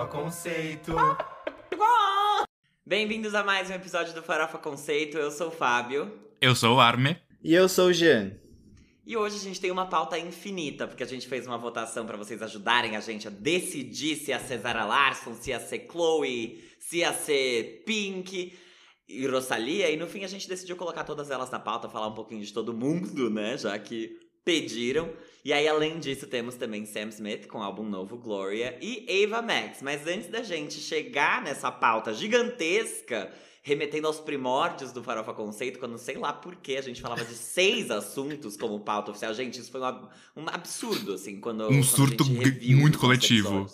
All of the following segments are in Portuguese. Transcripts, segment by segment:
Farofa Conceito. Bem-vindos a mais um episódio do Farofa Conceito. Eu sou o Fábio. Eu sou o Arme. E eu sou o Jean. E hoje a gente tem uma pauta infinita, porque a gente fez uma votação para vocês ajudarem a gente a decidir se ia ser Zara Larson, se ia ser Chloe, se ia ser Pink e Rosalia. E no fim a gente decidiu colocar todas elas na pauta, falar um pouquinho de todo mundo, né? Já que pediram. E aí, além disso, temos também Sam Smith com o álbum novo Gloria e Ava Max. Mas antes da gente chegar nessa pauta gigantesca, remetendo aos primórdios do Farofa Conceito, quando sei lá por que a gente falava de seis assuntos como pauta oficial. Gente, isso foi um, um absurdo, assim, quando. Um quando surto muito coletivo.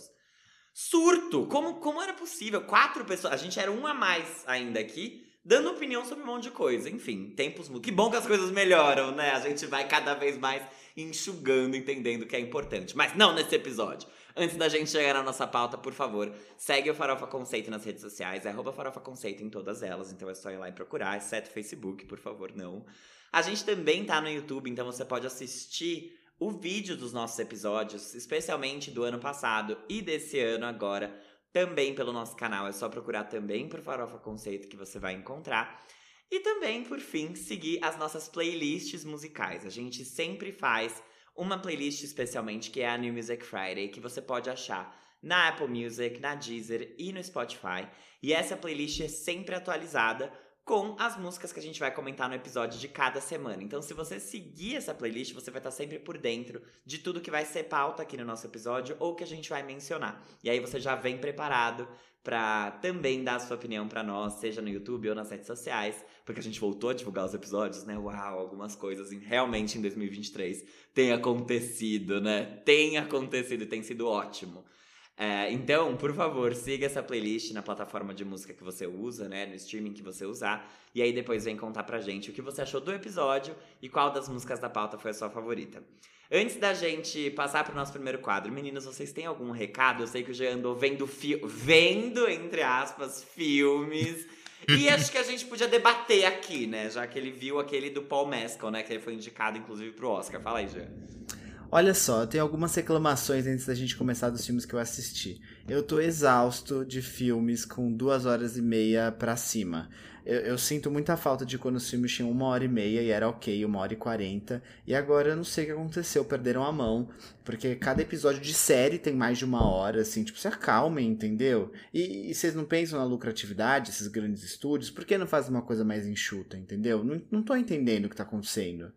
Surto! Como, como era possível? Quatro pessoas. A gente era um a mais ainda aqui, dando opinião sobre um monte de coisa. Enfim, tempos. Que bom que as coisas melhoram, né? A gente vai cada vez mais enxugando, entendendo que é importante. Mas não nesse episódio. Antes da gente chegar na nossa pauta, por favor, segue o Farofa Conceito nas redes sociais, é arroba Farofa Conceito em todas elas, então é só ir lá e procurar, exceto Facebook, por favor, não. A gente também tá no YouTube, então você pode assistir o vídeo dos nossos episódios, especialmente do ano passado e desse ano agora, também pelo nosso canal. É só procurar também por Farofa Conceito que você vai encontrar. E também, por fim, seguir as nossas playlists musicais. A gente sempre faz uma playlist especialmente que é a New Music Friday, que você pode achar na Apple Music, na Deezer e no Spotify. E essa playlist é sempre atualizada com as músicas que a gente vai comentar no episódio de cada semana. Então, se você seguir essa playlist, você vai estar sempre por dentro de tudo que vai ser pauta aqui no nosso episódio ou que a gente vai mencionar. E aí você já vem preparado para também dar a sua opinião para nós, seja no YouTube ou nas redes sociais, porque a gente voltou a divulgar os episódios, né? Uau, algumas coisas em- realmente em 2023 tem acontecido, né? Tem acontecido e tem sido ótimo. É, então, por favor, siga essa playlist na plataforma de música que você usa, né? No streaming que você usar. E aí depois vem contar pra gente o que você achou do episódio e qual das músicas da pauta foi a sua favorita. Antes da gente passar pro nosso primeiro quadro, meninos, vocês têm algum recado? Eu sei que o Jean andou vendo, fi vendo entre aspas, filmes. E acho que a gente podia debater aqui, né? Já que ele viu aquele do Paul Mescal, né? Que ele foi indicado, inclusive, pro Oscar. Fala aí, Jean. Olha só, eu tenho algumas reclamações antes da gente começar dos filmes que eu assisti. Eu tô exausto de filmes com duas horas e meia pra cima. Eu, eu sinto muita falta de quando os filmes tinham uma hora e meia e era ok, uma hora e quarenta. E agora eu não sei o que aconteceu, perderam a mão. Porque cada episódio de série tem mais de uma hora, assim, tipo, se acalmem, entendeu? E, e vocês não pensam na lucratividade, esses grandes estúdios? Por que não fazem uma coisa mais enxuta, entendeu? Não, não tô entendendo o que tá acontecendo.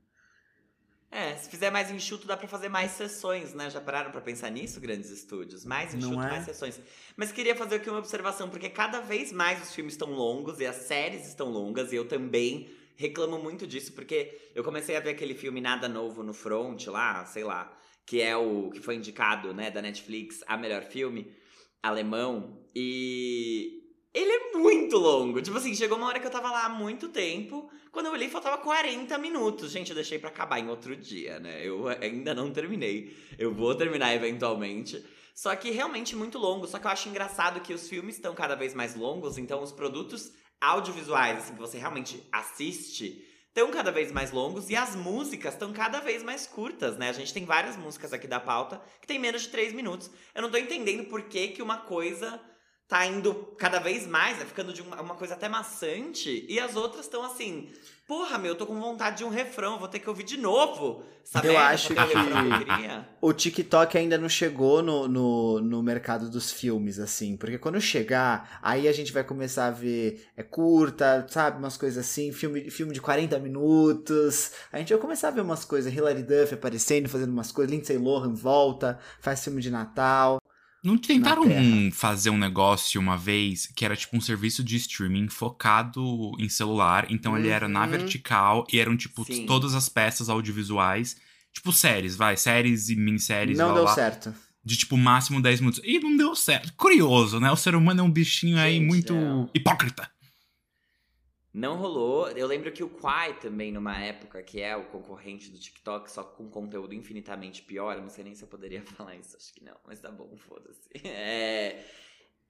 É, se fizer mais enxuto, dá pra fazer mais sessões, né? Já pararam pra pensar nisso, grandes estúdios? Mais enxuto, é? mais sessões. Mas queria fazer aqui uma observação, porque cada vez mais os filmes estão longos e as séries estão longas, e eu também reclamo muito disso, porque eu comecei a ver aquele filme Nada Novo no Front lá, sei lá, que é o que foi indicado, né, da Netflix, a melhor filme alemão, e ele é muito longo. Tipo assim, chegou uma hora que eu tava lá há muito tempo. Quando eu olhei, faltava 40 minutos. Gente, eu deixei pra acabar em outro dia, né? Eu ainda não terminei. Eu vou terminar eventualmente. Só que realmente muito longo. Só que eu acho engraçado que os filmes estão cada vez mais longos, então os produtos audiovisuais, assim, que você realmente assiste, estão cada vez mais longos e as músicas estão cada vez mais curtas, né? A gente tem várias músicas aqui da pauta que tem menos de 3 minutos. Eu não tô entendendo por que, que uma coisa tá indo cada vez mais, né? Ficando de uma, uma coisa até maçante. E as outras estão assim, porra, meu, eu tô com vontade de um refrão, vou ter que ouvir de novo. Sabe? Eu acho Aquele que-. O TikTok ainda não chegou no, no, no mercado dos filmes, assim. Porque quando chegar, aí a gente vai começar a ver é curta, sabe? Umas coisas assim, filme, filme de 40 minutos. A gente vai começar a ver umas coisas, Hilary Duff aparecendo, fazendo umas coisas, Lindsay Lohan volta, faz filme de Natal. Não tentaram fazer um negócio uma vez que era tipo um serviço de streaming focado em celular. Então ele era na Uhum. vertical e eram tipo Sim. todas as peças audiovisuais. Tipo séries, vai, séries e minisséries. não blá, deu blá, certo. De tipo máximo 10 minutos. E não deu certo. Curioso, né? O ser humano é um bichinho aí Gente, muito não. hipócrita. Não rolou. Eu lembro que o Quai também, numa época, que é o concorrente do TikTok, só com conteúdo infinitamente pior. Não sei nem se eu poderia falar isso, acho que não, mas tá bom, foda-se. É,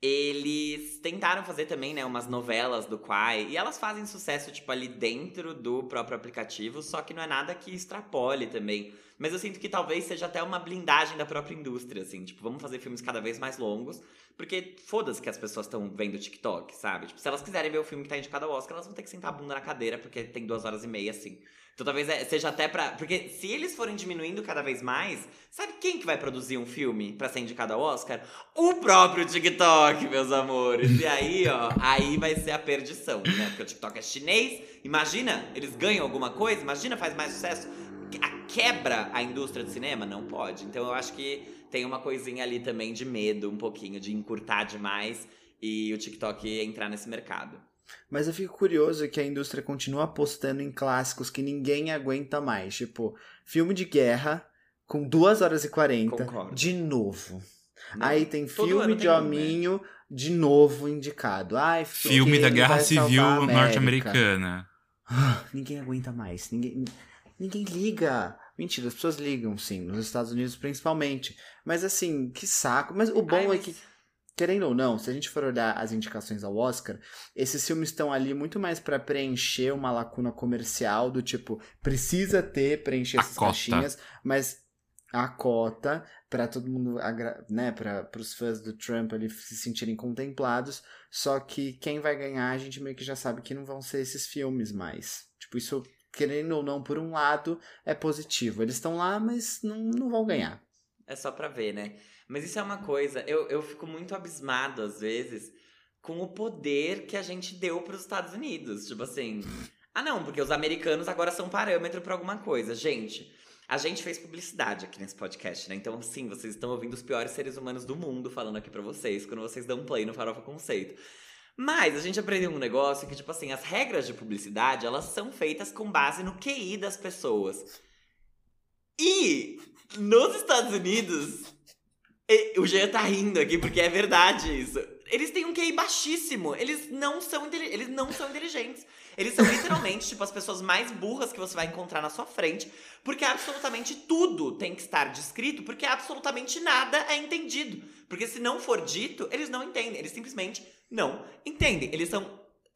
eles tentaram fazer também, né, umas novelas do Quai, e elas fazem sucesso, tipo, ali dentro do próprio aplicativo, só que não é nada que extrapole também. Mas eu sinto que talvez seja até uma blindagem da própria indústria, assim, tipo, vamos fazer filmes cada vez mais longos, porque foda-se que as pessoas estão vendo TikTok, sabe? Tipo, se elas quiserem ver o filme que tá indicado ao Oscar, elas vão ter que sentar a bunda na cadeira, porque tem duas horas e meia, assim. Então talvez é, seja até pra. Porque se eles forem diminuindo cada vez mais, sabe quem que vai produzir um filme pra ser indicado ao Oscar? O próprio TikTok, meus amores. E aí, ó, aí vai ser a perdição, né? Porque o TikTok é chinês. Imagina, eles ganham alguma coisa, imagina, faz mais sucesso. Quebra a indústria do cinema? Não pode. Então eu acho que tem uma coisinha ali também de medo, um pouquinho, de encurtar demais e o TikTok entrar nesse mercado. Mas eu fico curioso que a indústria continua apostando em clássicos que ninguém aguenta mais. Tipo, filme de guerra com 2 horas e 40. Concordo. De novo. Não, Aí tem todo filme de tem né? hominho de novo indicado. Ai, Filme da Guerra Civil norte-americana. Ah, Ninguém aguenta mais. Ninguém, ninguém liga. Mentira, as pessoas ligam, sim, nos Estados Unidos principalmente. Mas assim, que saco. Mas o bom Ai, é mas- que, querendo ou não, se a gente for olhar as indicações ao Oscar, esses filmes estão ali muito mais pra preencher uma lacuna comercial do tipo, precisa ter, preencher A essas cota. caixinhas, mas a cota pra todo mundo, né, para os fãs do Trump ali se sentirem contemplados, só que quem vai ganhar a gente meio que já sabe que não vão ser esses filmes mais. Tipo, isso, querendo ou não, por um lado, é positivo. Eles estão lá, mas não, não vão ganhar. É só pra ver, né? Mas isso é uma coisa, eu, eu fico muito abismado às vezes com o poder que a gente deu pros Estados Unidos. Tipo assim, ah não, porque os americanos agora são parâmetro pra alguma coisa. Gente, a gente fez publicidade aqui nesse podcast, né? Então, sim, vocês estão ouvindo os piores seres humanos do mundo falando aqui pra vocês quando vocês dão play no Farofa Conceito. Mas a gente aprendeu um negócio que, tipo assim, as regras de publicidade, elas são feitas com base no QI das pessoas. E nos Estados Unidos, o Jean tá rindo aqui porque é verdade isso. Eles têm um QI baixíssimo. Eles não são, eles não são inteligentes. Eles são literalmente, tipo, as pessoas mais burras que você vai encontrar na sua frente. Porque absolutamente tudo tem que estar descrito, porque absolutamente nada é entendido. Porque se não for dito, eles não entendem. Eles simplesmente não entendem. Eles são.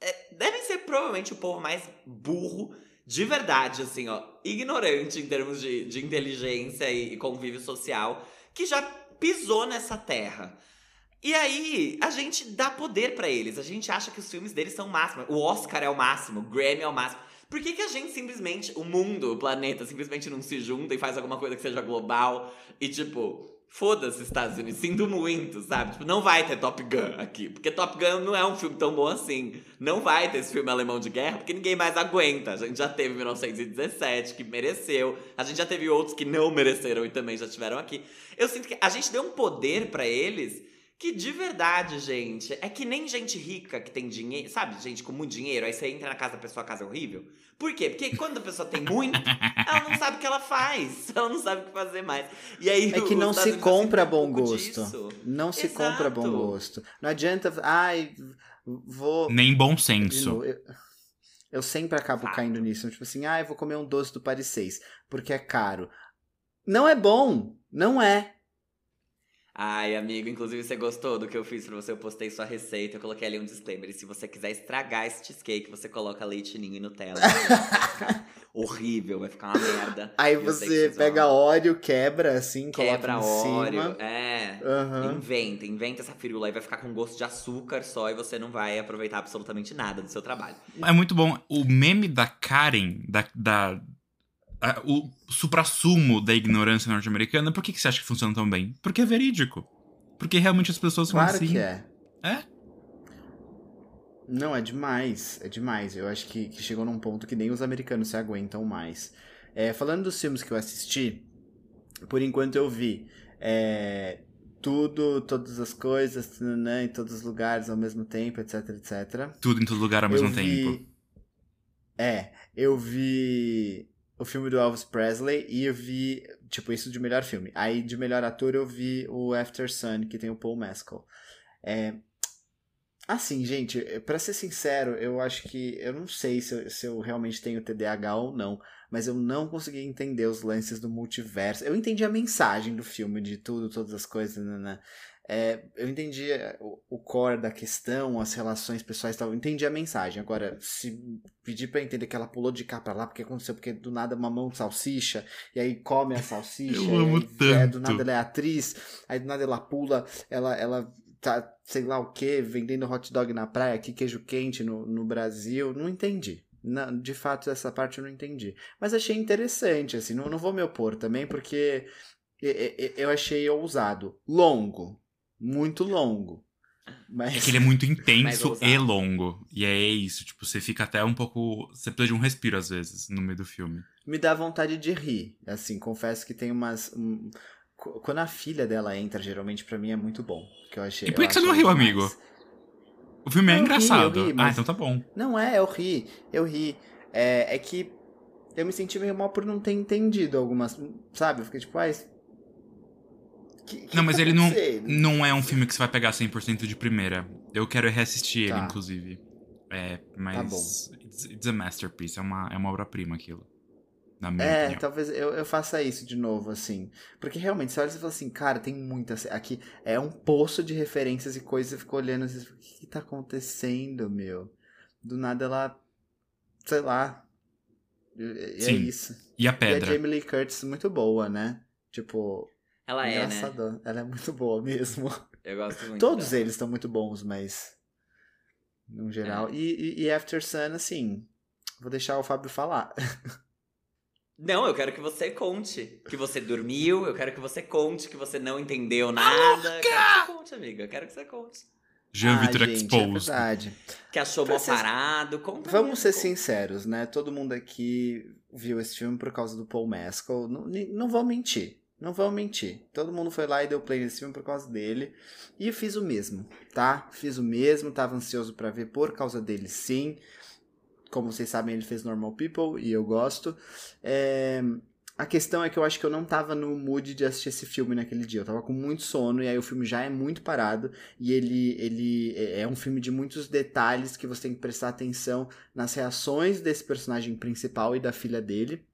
é, devem ser provavelmente o povo mais burro de verdade, assim, ó. Ignorante em termos de, de inteligência e, e convívio social, que já pisou nessa terra. E aí, a gente dá poder pra eles. A gente acha que os filmes deles são o máximo. O Oscar é o máximo, o Grammy é o máximo. Por que, que a gente simplesmente, o mundo, o planeta, simplesmente não se junta e faz alguma coisa que seja global e tipo, foda-se Estados Unidos, sinto muito, sabe? Tipo, não vai ter Top Gun aqui, porque Top Gun não é um filme tão bom assim. Não vai ter esse filme alemão de guerra, porque ninguém mais aguenta. A gente já teve 1917, que mereceu. A gente já teve outros que não mereceram e também já tiveram aqui. Eu sinto que a gente deu um poder pra eles que de verdade, gente, é que nem gente rica que tem dinheiro, sabe? Gente com muito dinheiro, aí você entra na casa da pessoa, a casa é horrível. Por quê? Porque quando a pessoa tem muito, ela não sabe o que ela faz. Ela não sabe o que fazer mais. E aí É que os não se compra assim, bom um gosto. disso. Não se compra bom Exato. gosto. Não adianta. Ai, vou. Nem bom senso. eu, eu sempre acabo Fato. caindo nisso. Tipo assim, ah, eu vou comer um doce do Paris 6, porque é caro. Não é bom. Não é. Ai, amigo, inclusive você gostou do que eu fiz pra você? Eu postei sua receita, eu coloquei ali um disclaimer. E se você quiser estragar esse cheesecake, você coloca leite ninho e Nutella. vai ficar horrível, vai ficar uma merda. Aí você pega vão- óleo, quebra assim, quebra coloca em óleo. cima. É. Aham. Inventa, inventa essa firula aí, vai ficar com gosto de açúcar só e você não vai aproveitar absolutamente nada do seu trabalho. É muito bom. O meme da Karen, da. da a- o suprassumo da ignorância norte-americana, por que, que você acha que funciona tão bem? Porque é verídico. Porque realmente as pessoas são Claro assim. que é. É? Não, é demais. É demais. Eu acho que, que chegou num ponto que nem os americanos se aguentam mais. É, falando dos filmes que eu assisti, por enquanto eu vi é, tudo, todas as coisas, né, em todos os lugares ao mesmo tempo, etc, etc. Tudo em todo lugar ao mesmo eu tempo. vi... É, eu vi o filme do Elvis Presley e eu vi, tipo, isso de melhor filme. Aí, de melhor ator, eu vi o After Sun, que tem o Paul Mescal. É... Assim, gente, pra ser sincero, eu acho que... Eu não sei se eu, se eu realmente tenho TDAH ou não, mas eu não consegui entender os lances do multiverso. Eu entendi a mensagem do filme, de tudo, todas as coisas, né? É, eu entendi é, o, o, core da questão, as relações pessoais tal. Eu entendi a mensagem. Agora, se pedir para entender que ela pulou de cá pra lá, porque aconteceu, porque do nada uma mão de salsicha, e aí come a salsicha, eu amo aí, tanto. É, do nada ela é atriz, aí do nada ela pula, ela, ela tá, sei lá o que, vendendo hot dog na praia, aqui queijo quente no, no Brasil. Não entendi. Não, de fato, essa parte eu não entendi. Mas achei interessante, assim, não, não vou me opor também, porque eu achei ousado. Longo. Muito longo. Mas... É que ele é muito intenso e longo. E é isso, tipo, você fica até um pouco. Você precisa de um respiro, às vezes, no meio do filme. Me dá vontade de rir. Assim, confesso que tem umas. Um... Quando a filha dela entra, geralmente, para mim é muito bom. Que eu achei, e por que você não riu, amigo? O filme é eu engraçado. Ri, ri, ah, então tá bom. Não é, eu ri. Eu ri. É, é que eu me senti meio mal por não ter entendido algumas. Sabe? Eu fiquei tipo, ah, que, que não, mas tá ele não, não é um filme que você vai pegar 100% de primeira. Eu quero reassistir tá. ele, inclusive. É, mas. Tá bom. It's, it's a masterpiece, é uma, é uma obra-prima aquilo. Na minha é, opinião. talvez eu, eu faça isso de novo, assim. Porque realmente, você olha e fala assim, cara, tem muita. Aqui é um poço de referências e coisas, você fica olhando assim, o que, que tá acontecendo, meu? Do nada ela. Sei lá. E, é Sim. é isso. E a pedra. E a Jamie Lee Curtis muito boa, né? Tipo, ela é, né? Ela é muito boa mesmo. Eu gosto muito. Todos dela. eles estão muito bons, mas. No geral. É. E, e, e After Sun, assim. Vou deixar o Fábio falar. Não, eu quero que você conte que você dormiu, eu quero que você conte que você não entendeu nada. Eu quero que você conte, amiga. Eu quero que você conte. Jean ah, Vitor Exposed. É verdade. Que achou mal parado. Conta Vamos ser sinceros, né? Todo mundo aqui viu esse filme por causa do Paul Mescal. Não, não vou mentir. Não vamos mentir. Todo mundo foi lá e deu play nesse filme por causa dele. E fiz o mesmo, tá? Fiz o mesmo, tava ansioso para ver por causa dele, sim. Como vocês sabem, ele fez Normal People e eu gosto. É... A questão é que eu acho que eu não tava no mood de assistir esse filme naquele dia. Eu tava com muito sono e aí o filme já é muito parado e ele, ele é, é um filme de muitos detalhes que você tem que prestar atenção nas reações desse personagem principal e da filha dele.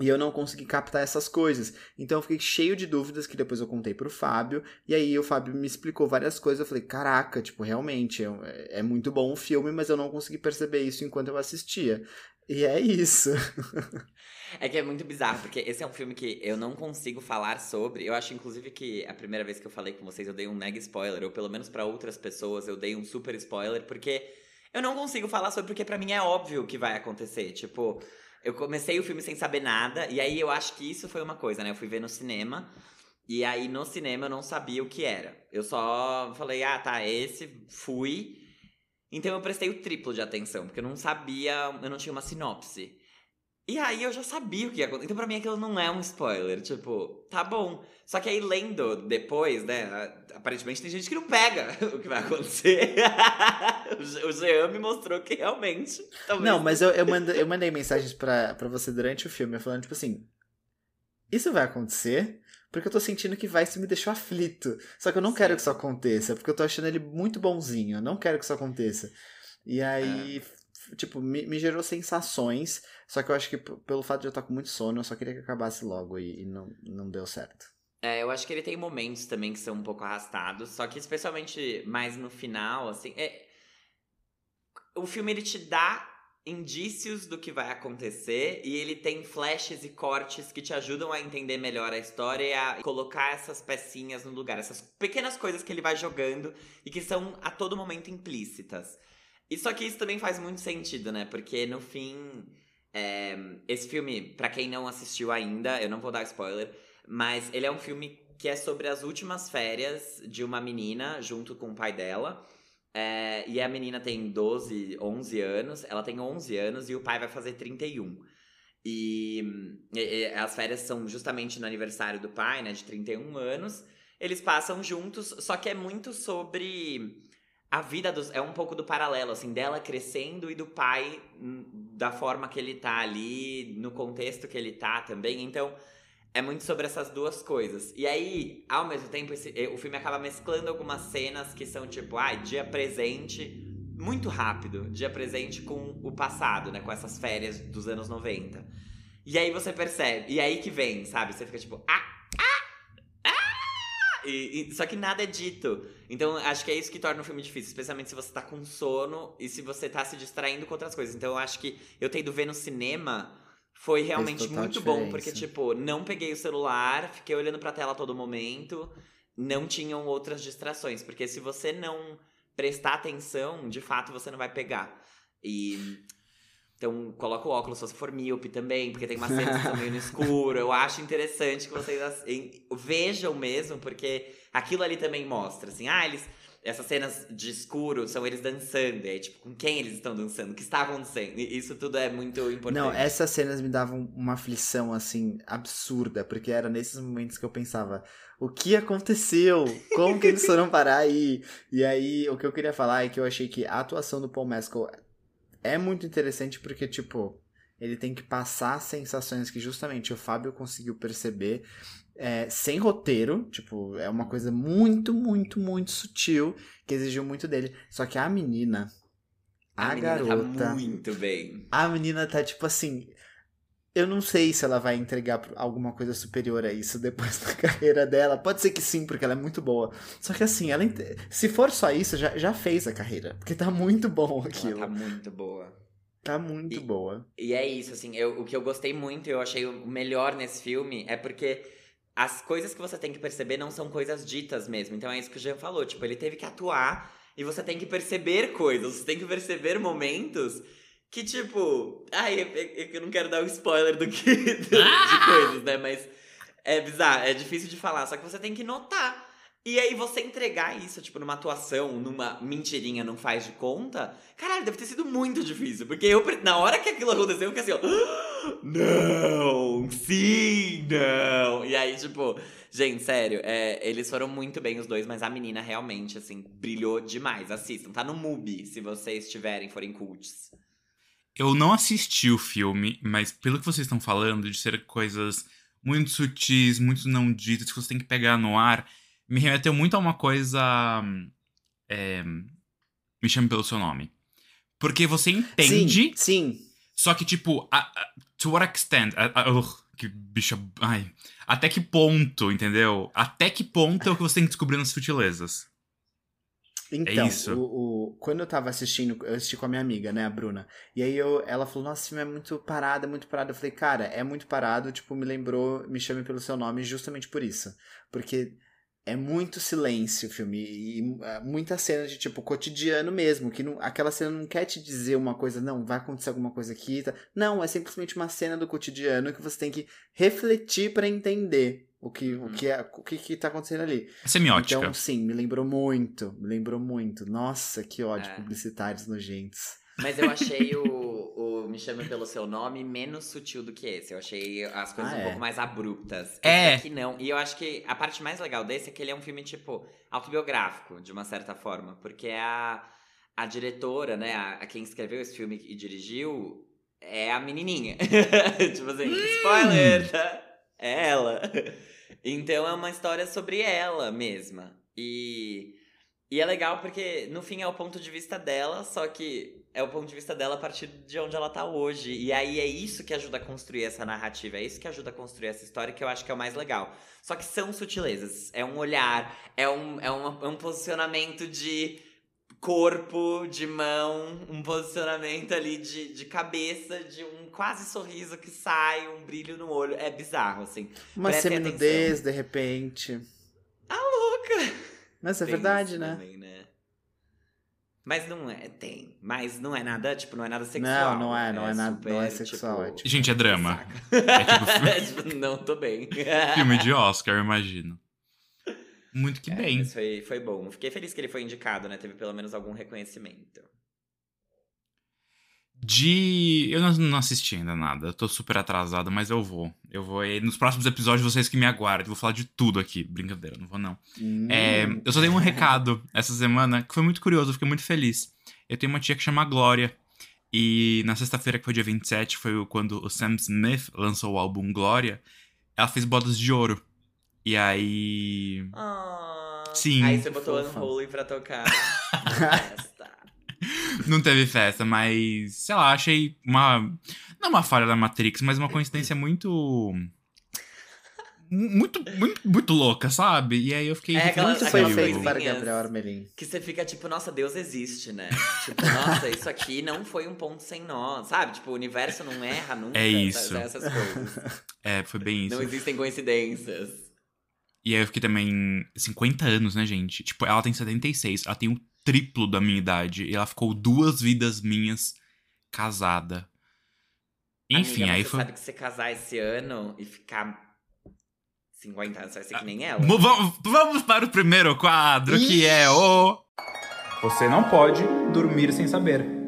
E eu não consegui captar essas coisas. Então eu fiquei cheio de dúvidas que depois eu contei pro Fábio. E aí o Fábio me explicou várias coisas. Eu falei, caraca, tipo, realmente é, é muito bom o filme, mas eu não consegui perceber isso enquanto eu assistia. E é isso. É que é muito bizarro, porque esse é um filme que eu não consigo falar sobre. Eu acho, inclusive, que a primeira vez que eu falei com vocês, eu dei um mega spoiler, ou pelo menos para outras pessoas, eu dei um super spoiler, porque eu não consigo falar sobre, porque para mim é óbvio o que vai acontecer. Tipo, eu comecei o filme sem saber nada, e aí eu acho que isso foi uma coisa, né? Eu fui ver no cinema, e aí no cinema eu não sabia o que era. Eu só falei, ah, tá, esse, fui. Então eu prestei o triplo de atenção, porque eu não sabia, eu não tinha uma sinopse. E aí eu já sabia o que ia acontecer. Então pra mim aquilo não é um spoiler. Tipo, tá bom. Só que aí lendo depois, né? Aparentemente tem gente que não pega o que vai acontecer. o Jean me mostrou que realmente. Não, mas eu, eu, mandei, eu mandei mensagens pra, pra você durante o filme, falando, tipo assim. Isso vai acontecer? Porque eu tô sentindo que vai, isso me deixou aflito. Só que eu não Sim. quero que isso aconteça, porque eu tô achando ele muito bonzinho. Eu não quero que isso aconteça. E aí, é. tipo, me, me gerou sensações. Só que eu acho que pelo fato de eu estar com muito sono, eu só queria que acabasse logo e, e não, não deu certo. É, eu acho que ele tem momentos também que são um pouco arrastados, só que especialmente mais no final, assim, é... o filme ele te dá indícios do que vai acontecer e ele tem flashes e cortes que te ajudam a entender melhor a história e a colocar essas pecinhas no lugar, essas pequenas coisas que ele vai jogando e que são a todo momento implícitas. E só que isso também faz muito sentido, né? Porque no fim, é... esse filme, para quem não assistiu ainda, eu não vou dar spoiler, mas ele é um filme que é sobre as últimas férias de uma menina junto com o pai dela. É, e a menina tem 12, 11 anos. Ela tem 11 anos e o pai vai fazer 31. E, e, e as férias são justamente no aniversário do pai, né? De 31 anos. Eles passam juntos, só que é muito sobre a vida dos. É um pouco do paralelo, assim, dela crescendo e do pai hum, da forma que ele tá ali, no contexto que ele tá também. Então é muito sobre essas duas coisas. E aí, ao mesmo tempo, esse, o filme acaba mesclando algumas cenas que são tipo, ah, dia presente, muito rápido, dia presente com o passado, né? Com essas férias dos anos 90. E aí você percebe, e aí que vem, sabe? Você fica tipo, ah! E, e, só que nada é dito. Então, acho que é isso que torna o filme difícil, especialmente se você tá com sono e se você tá se distraindo com outras coisas. Então, eu acho que eu ter ido ver no cinema foi realmente muito diferença. bom, porque, tipo, não peguei o celular, fiquei olhando pra tela a todo momento, não tinham outras distrações. Porque se você não prestar atenção, de fato você não vai pegar. E. Então, coloca o óculos se você for míope também, porque tem uma cena meio no escuro. Eu acho interessante que vocês assim, vejam mesmo, porque aquilo ali também mostra, assim, ah, eles. Essas cenas de escuro são eles dançando. Aí, tipo, com quem eles estão dançando? O que está acontecendo? Isso tudo é muito importante. Não, essas cenas me davam uma aflição, assim, absurda. Porque era nesses momentos que eu pensava, o que aconteceu? Como que eles foram parar aí? E aí, o que eu queria falar é que eu achei que a atuação do Paul Mescal é muito interessante porque, tipo, ele tem que passar sensações que justamente o Fábio conseguiu perceber é, sem roteiro. Tipo, é uma coisa muito, muito, muito sutil que exigiu muito dele. Só que a menina. A, a menina tá garota. Tá muito bem. A menina tá, tipo assim. Eu não sei se ela vai entregar alguma coisa superior a isso depois da carreira dela. Pode ser que sim, porque ela é muito boa. Só que assim, ela se for só isso, já, já fez a carreira. Porque tá muito bom aquilo. Ela tá muito boa. Tá muito e, boa. E é isso, assim, eu, o que eu gostei muito e eu achei o melhor nesse filme é porque as coisas que você tem que perceber não são coisas ditas mesmo. Então é isso que o Jean falou. Tipo, ele teve que atuar e você tem que perceber coisas, você tem que perceber momentos que, tipo. Ai, eu, eu não quero dar um spoiler do que. de coisas, né? Mas é bizarro, é difícil de falar. Só que você tem que notar. E aí você entregar isso, tipo, numa atuação, numa mentirinha, não faz de conta. Caralho, deve ter sido muito difícil. Porque eu, na hora que aquilo aconteceu, eu fiquei assim, ó. Não! Sim, não! E aí, tipo, gente, sério, é, eles foram muito bem os dois, mas a menina realmente, assim, brilhou demais. Assistam, tá no MUBI, se vocês tiverem, forem cults. Eu não assisti o filme, mas pelo que vocês estão falando, de ser coisas muito sutis, muito não ditas, que você tem que pegar no ar, me remeteu muito a uma coisa. É, me chame pelo seu nome. Porque você entende. Sim. sim. Só que, tipo, a, a, to what extent? A, uh, que bicha. Ai. Até que ponto, entendeu? Até que ponto é o que você tem que descobrir nas sutilezas. É então, é o, o, quando eu tava assistindo, eu assisti com a minha amiga, né, a Bruna. E aí eu, ela falou, nossa, esse filme é muito parado, é muito parado. Eu falei, cara, é muito parado, tipo, me lembrou, me chame pelo seu nome justamente por isso. Porque é muito silêncio o filme e é, muita cena de tipo cotidiano mesmo, que não, aquela cena não quer te dizer uma coisa, não, vai acontecer alguma coisa aqui, tá? não, é simplesmente uma cena do cotidiano que você tem que refletir para entender o que o uhum. que é o que, que tá acontecendo ali. É semiótica. Então, sim, me lembrou muito, me lembrou muito. Nossa, que ódio, é. publicitários nojentos. Mas eu achei o, o Me Chame Pelo Seu Nome menos sutil do que esse. Eu achei as coisas ah, um é? pouco mais abruptas. É. que não. E eu acho que a parte mais legal desse é que ele é um filme, tipo, autobiográfico, de uma certa forma. Porque a, a diretora, né, a, a quem escreveu esse filme e dirigiu, é a menininha. tipo assim, hum. spoiler, tá? É ela. Então é uma história sobre ela mesma. E, e é legal porque, no fim, é o ponto de vista dela, só que é o ponto de vista dela a partir de onde ela tá hoje. E aí é isso que ajuda a construir essa narrativa, é isso que ajuda a construir essa história que eu acho que é o mais legal. Só que são sutilezas. É um olhar, é um, é um, é um posicionamento de corpo, de mão, um posicionamento ali de, de cabeça, de um quase sorriso que sai, um brilho no olho. É bizarro, assim. Uma seminudez, de repente. Ah, louca! Mas é Tem verdade, né? Também, né? Mas não é, tem. Mas não é nada, tipo, não é nada sexual. Não, não é, não é, é nada, super, não é sexual. Tipo, é, tipo, Gente, é drama. É tipo, tipo, não, tô bem. filme de Oscar, eu imagino. Muito que é, bem. Foi, foi bom. Fiquei feliz que ele foi indicado, né? Teve pelo menos algum reconhecimento. De. Eu não, não assisti ainda nada. Eu tô super atrasado, mas eu vou. Eu vou. E nos próximos episódios, vocês que me aguardem. Eu vou falar de tudo aqui. Brincadeira, não vou não. Hum. É, eu só dei um recado essa semana que foi muito curioso, eu fiquei muito feliz. Eu tenho uma tia que chama Glória. E na sexta-feira, que foi dia 27, foi quando o Sam Smith lançou o álbum Glória. Ela fez bodas de ouro. E aí. Oh. Sim. Aí você botou Unholy pra tocar. não teve festa, mas sei lá, achei uma. Não uma falha da Matrix, mas uma coincidência muito. muito, muito, muito louca, sabe? E aí eu fiquei. É, aquela, muito foi feito para Gabriel Armelin. Que você fica tipo, nossa, Deus existe, né? tipo, nossa, isso aqui não foi um ponto sem nó, sabe? Tipo, o universo não erra nunca. É isso. Essas coisas. É, foi bem isso. Não existem coincidências. E aí eu fiquei também 50 anos, né, gente? Tipo, ela tem 76, ela tem o triplo da minha idade. E ela ficou duas vidas minhas casada. Enfim, Amiga, aí você foi. sabe que você casar esse ano e ficar 50 anos vai ser que nem ela. Vamos, vamos para o primeiro quadro, Ixi. que é o. Você não pode dormir sem saber.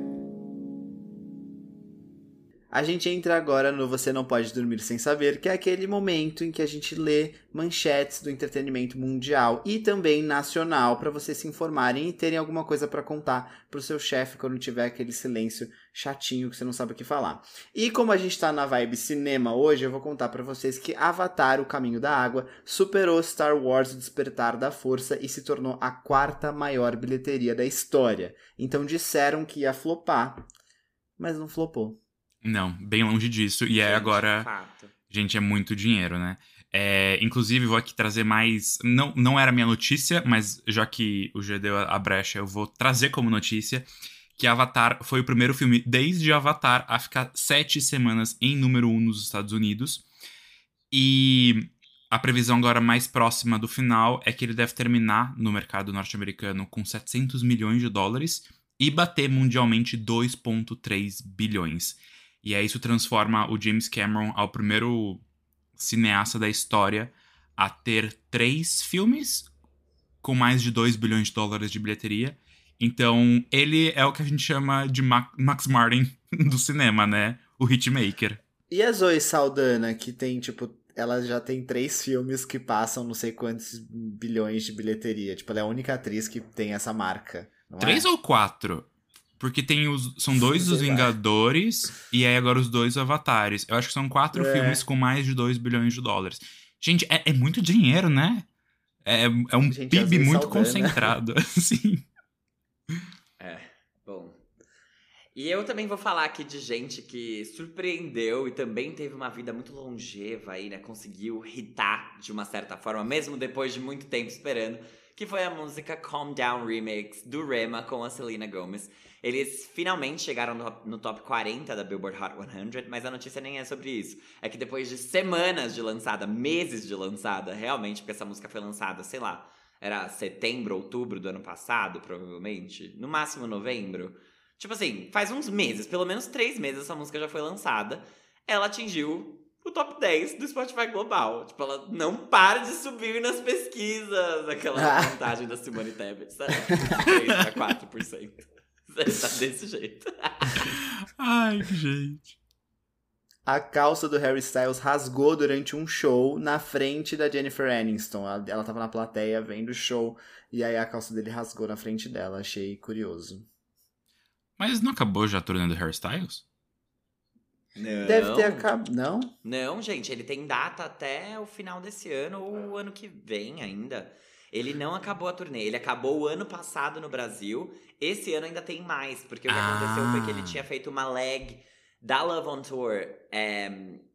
A gente entra agora no Você Não Pode Dormir Sem Saber, que é aquele momento em que a gente lê manchetes do entretenimento mundial e também nacional para vocês se informarem e terem alguma coisa para contar pro seu chefe quando tiver aquele silêncio chatinho que você não sabe o que falar. E como a gente tá na vibe cinema hoje, eu vou contar para vocês que Avatar: O Caminho da Água superou Star Wars: O Despertar da Força e se tornou a quarta maior bilheteria da história. Então disseram que ia flopar, mas não flopou. Não, bem longe disso. E é agora. Fato. Gente, é muito dinheiro, né? É, inclusive, vou aqui trazer mais. Não, não era minha notícia, mas já que o G deu a brecha, eu vou trazer como notícia que Avatar foi o primeiro filme desde Avatar a ficar sete semanas em número um nos Estados Unidos. E a previsão agora mais próxima do final é que ele deve terminar no mercado norte-americano com 700 milhões de dólares e bater mundialmente 2,3 bilhões. E aí isso transforma o James Cameron ao primeiro cineasta da história a ter três filmes com mais de 2 bilhões de dólares de bilheteria. Então, ele é o que a gente chama de Max Martin do cinema, né? O hitmaker. E a Zoe Saldana, que tem, tipo, ela já tem três filmes que passam não sei quantos bilhões de bilheteria. Tipo, ela é a única atriz que tem essa marca. três é? ou quatro? Porque tem os. São dois dos Vingadores e aí agora os dois Avatares. Eu acho que são quatro é. filmes com mais de 2 bilhões de dólares. Gente, é, é muito dinheiro, né? É, é um Gente, PIB muito salvando, concentrado. assim. É, bom. E eu também vou falar aqui de gente que surpreendeu e também teve uma vida muito longeva aí, né? Conseguiu hitar de uma certa forma, mesmo depois de muito tempo esperando. Que foi a música Calm Down Remix do Rema com a Selena Gomez. Eles finalmente chegaram no, no, top 40 da Billboard Hot 100, mas a notícia nem é sobre isso. É que depois de semanas de lançada, meses de lançada, realmente, porque essa música foi lançada, sei lá, era setembro, outubro do ano passado, provavelmente. No máximo novembro. Tipo assim, faz uns meses, pelo menos três meses essa música já foi lançada. Ela atingiu o top 10 do Spotify Global. Tipo, ela não para de subir nas pesquisas. Aquela vantagem da Simone Tebet, sabe? 3 a 4%. Tá desse jeito. Ai, gente. A calça do Harry Styles rasgou durante um show na frente da Jennifer Aniston. Ela, ela tava na plateia vendo o show e aí a calça dele rasgou na frente dela. Achei curioso. Mas não acabou já a turnê do Harry Styles? Não. Deve ter acabado. Não? Não, gente, ele tem data até o final desse ano ou o ano que vem ainda. Ele não acabou a turnê, ele acabou o ano passado no Brasil. Esse ano ainda tem mais, porque o que ah. aconteceu foi que ele tinha feito uma leg da Love on Tour, é,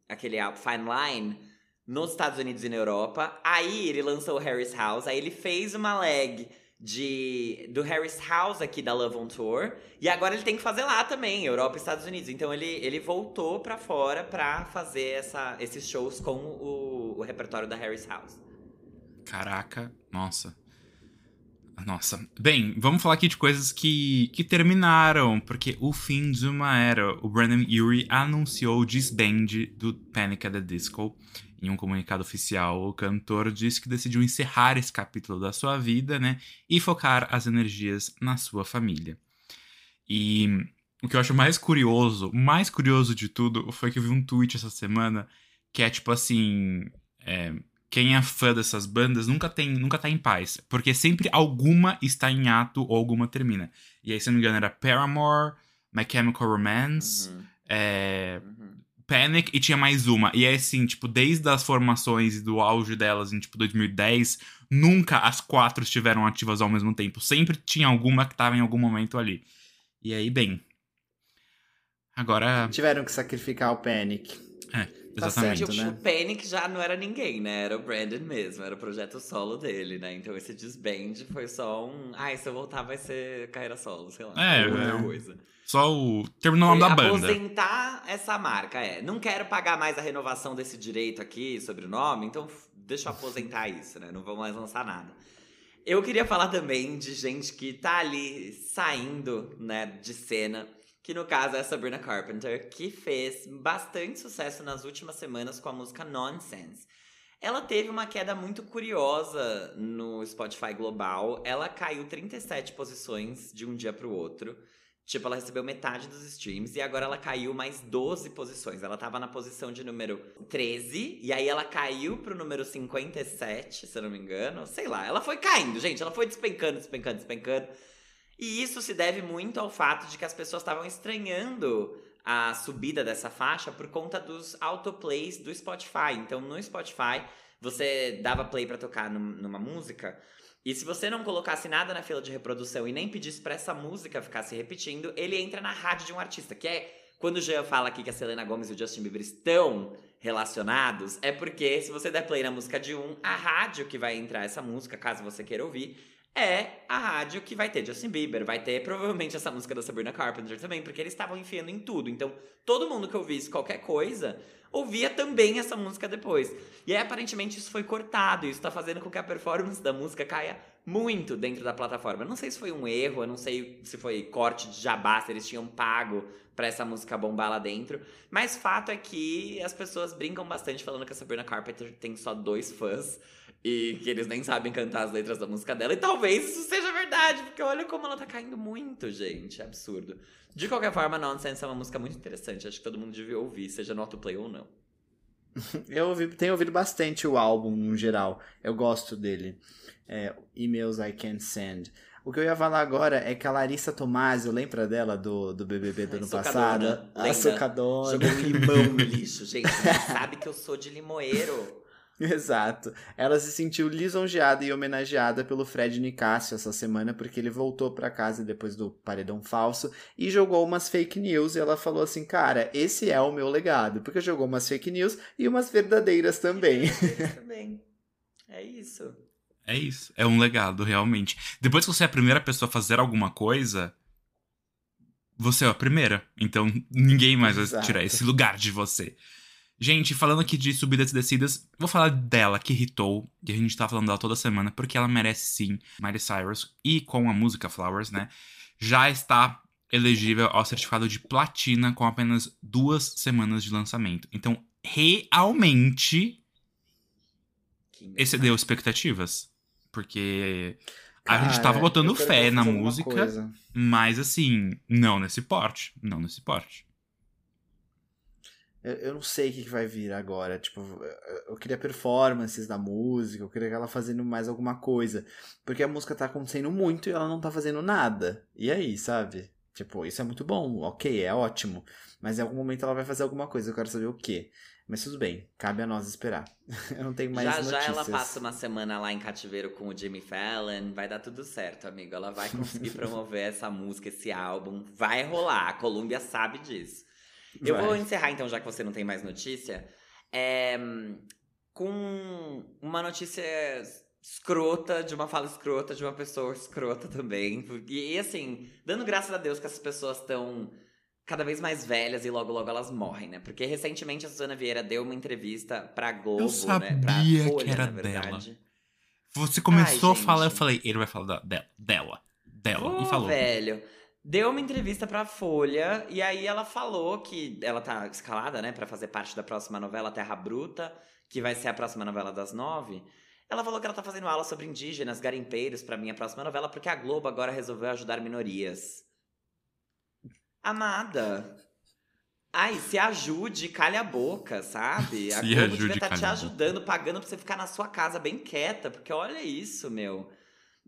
aquele Fine Line, nos Estados Unidos e na Europa. Aí ele lançou o Harris House, aí ele fez uma leg de do Harris House aqui da Love on Tour e agora ele tem que fazer lá também, Europa e Estados Unidos. Então ele, ele voltou para fora para fazer essa, esses shows com o, o repertório da Harris House. Caraca, nossa. Nossa. Bem, vamos falar aqui de coisas que, que terminaram, porque o fim de uma era. O Brandon Urie anunciou o disband do Panic at the Disco. Em um comunicado oficial, o cantor disse que decidiu encerrar esse capítulo da sua vida, né? E focar as energias na sua família. E o que eu acho mais curioso, mais curioso de tudo, foi que eu vi um tweet essa semana que é tipo assim. É, quem é fã dessas bandas nunca tem, nunca tá em paz, porque sempre alguma está em ato ou alguma termina. E aí, se não me engano, era Paramore, My Chemical Romance, uhum. É, uhum. Panic e tinha mais uma. E é assim, tipo, desde as formações e do auge delas em tipo 2010, nunca as quatro estiveram ativas ao mesmo tempo. Sempre tinha alguma que tava em algum momento ali. E aí, bem. Agora. Tiveram que sacrificar o Panic. É. Tá Exatamente. Certo, né? O Panic já não era ninguém, né? Era o Brandon mesmo, era o projeto solo dele, né? Então esse disband foi só um. Ah, se eu voltar vai ser carreira solo, sei lá. É, é. Coisa. Só o. Terminou o nome da banda. Aposentar essa marca, é. Não quero pagar mais a renovação desse direito aqui sobre o nome, então deixa eu aposentar isso, né? Não vou mais lançar nada. Eu queria falar também de gente que tá ali saindo, né, de cena que no caso é a Sabrina Carpenter, que fez bastante sucesso nas últimas semanas com a música Nonsense. Ela teve uma queda muito curiosa no Spotify global. Ela caiu 37 posições de um dia para o outro. Tipo, ela recebeu metade dos streams e agora ela caiu mais 12 posições. Ela tava na posição de número 13 e aí ela caiu pro número 57, se eu não me engano. Sei lá, ela foi caindo, gente. Ela foi despencando, despencando, despencando. E isso se deve muito ao fato de que as pessoas estavam estranhando a subida dessa faixa por conta dos autoplays do Spotify. Então, no Spotify, você dava play para tocar numa música, e se você não colocasse nada na fila de reprodução e nem pedisse para essa música ficar se repetindo, ele entra na rádio de um artista, que é quando o Jean fala aqui que a Selena Gomez e o Justin Bieber estão relacionados, é porque se você der play na música de um, a rádio que vai entrar essa música, caso você queira ouvir, é a rádio que vai ter Justin Bieber, vai ter provavelmente essa música da Sabrina Carpenter também, porque eles estavam enfiando em tudo. Então, todo mundo que ouvisse qualquer coisa ouvia também essa música depois. E aí, aparentemente, isso foi cortado, e isso tá fazendo com que a performance da música caia muito dentro da plataforma. Eu não sei se foi um erro, eu não sei se foi corte de jabá, se eles tinham pago para essa música bombar lá dentro. Mas fato é que as pessoas brincam bastante falando que a Sabrina Carpenter tem só dois fãs e que eles nem sabem cantar as letras da música dela. E talvez isso seja verdade, porque olha como ela tá caindo muito, gente. É absurdo. De qualquer forma, Nonsense é uma música muito interessante. Acho que todo mundo devia ouvir, seja no autoplay ou não. Eu ouvi, tenho ouvido bastante o álbum no geral. Eu gosto dele. É, Emails I Can't Send. O que eu ia falar agora é que a Larissa Tomásio, lembra dela do, do BBB do ano passado? A socadona. Jogou um limão no lixo, gente. sabe que eu sou de limoeiro. Exato. Ela se sentiu lisonjeada e homenageada pelo Fred Nicásio essa semana, porque ele voltou para casa depois do paredão falso e jogou umas fake news. E ela falou assim: Cara, esse é o meu legado. Porque jogou umas fake news e umas verdadeiras também. também. É isso. É isso. É um legado, realmente. Depois que você é a primeira pessoa a fazer alguma coisa, você é a primeira. Então ninguém mais Exato. vai tirar esse lugar de você. Gente, falando aqui de subidas e descidas, vou falar dela que irritou, e a gente tá falando dela toda semana, porque ela merece sim, Miley Cyrus, e com a música Flowers, né? Já está elegível ao certificado de platina com apenas duas semanas de lançamento. Então, realmente excedeu expectativas. Porque Cara, a gente tava botando fé na música, mas assim, não nesse porte. Não nesse porte. Eu, eu não sei o que, que vai vir agora. Tipo, eu queria performances da música, eu queria ela fazendo mais alguma coisa. Porque a música tá acontecendo muito e ela não tá fazendo nada. E aí, sabe? Tipo, isso é muito bom, ok, é ótimo. Mas em algum momento ela vai fazer alguma coisa, eu quero saber o quê. Mas tudo bem, cabe a nós esperar. eu não tenho mais já, notícias. Já ela passa uma semana lá em cativeiro com o Jimmy Fallon, vai dar tudo certo, amigo. Ela vai conseguir promover essa música, esse álbum. Vai rolar, a Columbia sabe disso. Eu Vai. vou encerrar então, já que você não tem mais notícia, é, com uma notícia escrota, de uma fala escrota, de uma pessoa escrota também. E, e assim, dando graças a Deus que essas pessoas estão cada vez mais velhas e logo logo elas morrem, né? Porque recentemente a Suzana Vieira deu uma entrevista pra Globo, eu sabia né? Pra Folha, que era dela. Você começou Ai, a falar, eu falei, ele vai falar dela. Dela. Oh, e falou. velho deu uma entrevista pra Folha e aí ela falou que ela tá escalada, né, para fazer parte da próxima novela Terra Bruta, que vai ser a próxima novela das nove. Ela falou que ela tá fazendo aula sobre indígenas, garimpeiros para minha próxima novela, porque a Globo agora resolveu ajudar minorias. Amada. Ai, se ajude, calha a boca, sabe? A se Globo devia estar tá te ajudando, pagando pra você ficar na sua casa bem quieta, porque olha isso, meu.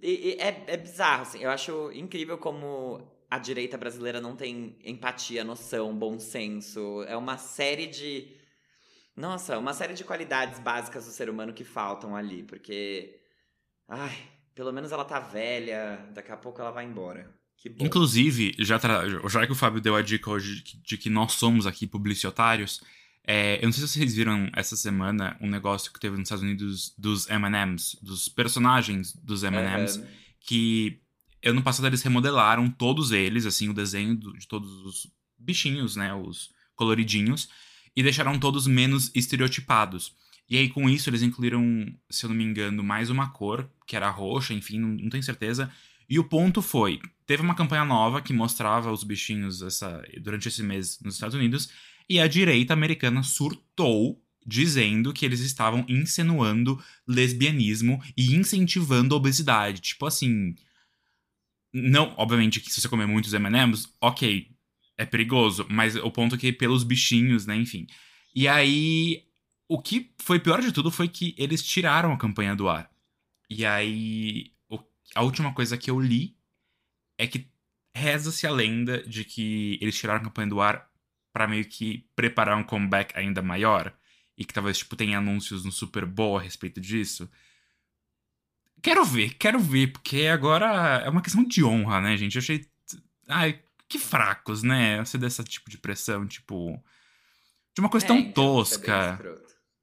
E, e é, é bizarro, assim. Eu acho incrível como a direita brasileira não tem empatia, noção, bom senso. É uma série de. Nossa, uma série de qualidades básicas do ser humano que faltam ali, porque. Ai, pelo menos ela tá velha, daqui a pouco ela vai embora. Inclusive, já, tra... já que o Fábio deu a dica hoje de que nós somos aqui publicitários, É, eu não sei se vocês viram essa semana um negócio que teve nos Estados Unidos dos M&M's, dos personagens dos M&M's, uhum. que ano passado eles remodelaram todos eles, assim, o desenho de todos os bichinhos, né, os coloridinhos, e deixaram todos menos estereotipados. E aí, com isso, eles incluíram, se eu não me engano, mais uma cor, que era roxa, enfim, não, não tenho certeza. E o ponto foi: teve uma campanha nova que mostrava os bichinhos essa, durante esse mês nos Estados Unidos, e a direita americana surtou dizendo que eles estavam insinuando lesbianismo e incentivando a obesidade. Tipo assim. Não, obviamente que se você comer muitos M&M's, ok, é perigoso, mas o ponto é que pelos bichinhos, né, enfim. E aí o que foi pior de tudo foi que eles tiraram a campanha do ar. E aí, o, a última coisa que eu li é que reza-se a lenda de que eles tiraram a campanha do ar para meio que preparar um comeback ainda maior. E que talvez, tipo, tenha anúncios no Super Bowl a respeito disso. Quero ver, quero ver, porque agora é uma questão de honra, né, gente? Eu achei. Ai, que fracos, né? Você dessa tipo de pressão, tipo. De uma coisa é, tão então, tosca.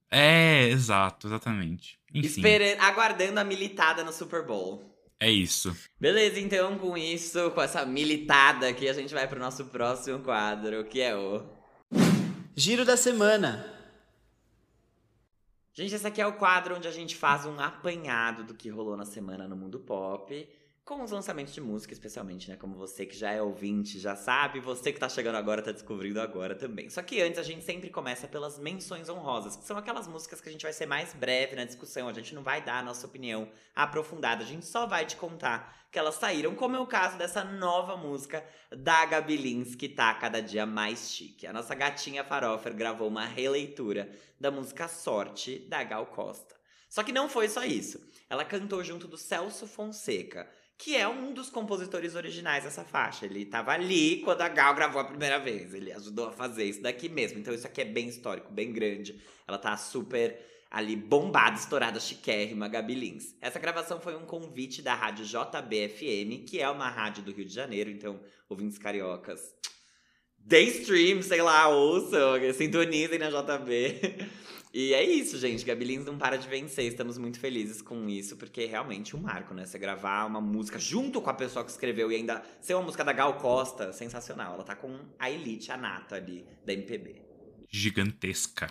É, exato, exatamente. Enfim. Esperando, aguardando a militada no Super Bowl. É isso. Beleza, então com isso, com essa militada aqui, a gente vai pro nosso próximo quadro, que é o. Giro da Semana. Gente, esse aqui é o quadro onde a gente faz um apanhado do que rolou na semana no mundo pop com os lançamentos de música, especialmente, né? Como você que já é ouvinte, já sabe, você que tá chegando agora tá descobrindo agora também. Só que antes a gente sempre começa pelas menções honrosas, que são aquelas músicas que a gente vai ser mais breve na discussão, a gente não vai dar a nossa opinião aprofundada, a gente só vai te contar que elas saíram, como é o caso dessa nova música da Gabi Lins, que tá cada dia mais chique. A nossa gatinha Farofer gravou uma releitura da música Sorte da Gal Costa. Só que não foi só isso. Ela cantou junto do Celso Fonseca, que é um dos compositores originais dessa faixa. Ele estava ali quando a Gal gravou a primeira vez. Ele ajudou a fazer isso daqui mesmo. Então isso aqui é bem histórico, bem grande. Ela tá super ali bombada, estourada, chiquérrima, Gabi Lins. Essa gravação foi um convite da rádio JBFM, que é uma rádio do Rio de Janeiro, então ouvintes cariocas. Daystream, sei lá, ouçam, sintonizem na JB. E é isso, gente. Gabi Lins não para de vencer. Estamos muito felizes com isso, porque é realmente um marco, né? Você gravar uma música junto com a pessoa que escreveu e ainda ser uma música da Gal Costa, sensacional. Ela tá com a elite, a nata ali da MPB. Gigantesca.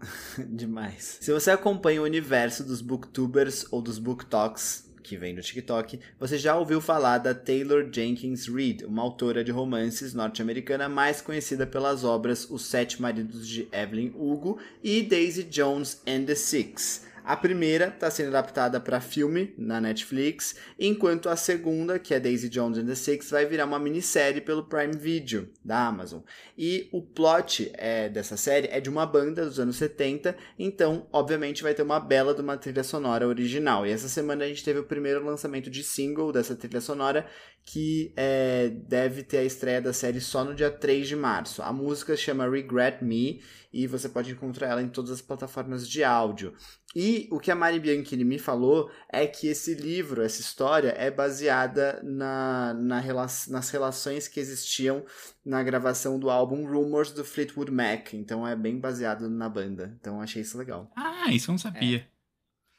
Demais. Se você acompanha o universo dos booktubers ou dos booktalks, que vem do TikTok, você já ouviu falar da Taylor Jenkins Reid, uma autora de romances norte-americana mais conhecida pelas obras Os Sete Maridos de Evelyn Hugo e Daisy Jones and the Six. A primeira está sendo adaptada para filme na Netflix, enquanto a segunda, que é Daisy Jones and the Six, vai virar uma minissérie pelo Prime Video da Amazon. E o plot é, dessa série é de uma banda dos anos 70, então, obviamente, vai ter uma bela de uma trilha sonora original. E essa semana a gente teve o primeiro lançamento de single dessa trilha sonora, que é, deve ter a estreia da série só no dia 3 de março. A música chama Regret Me e você pode encontrar ela em todas as plataformas de áudio. E o que a Mari Bianchini me falou é que esse livro, essa história, é baseada na, na rela nas relações que existiam na gravação do álbum Rumors do Fleetwood Mac. Então é bem baseado na banda. Então achei isso legal. Ah, isso eu não sabia. É.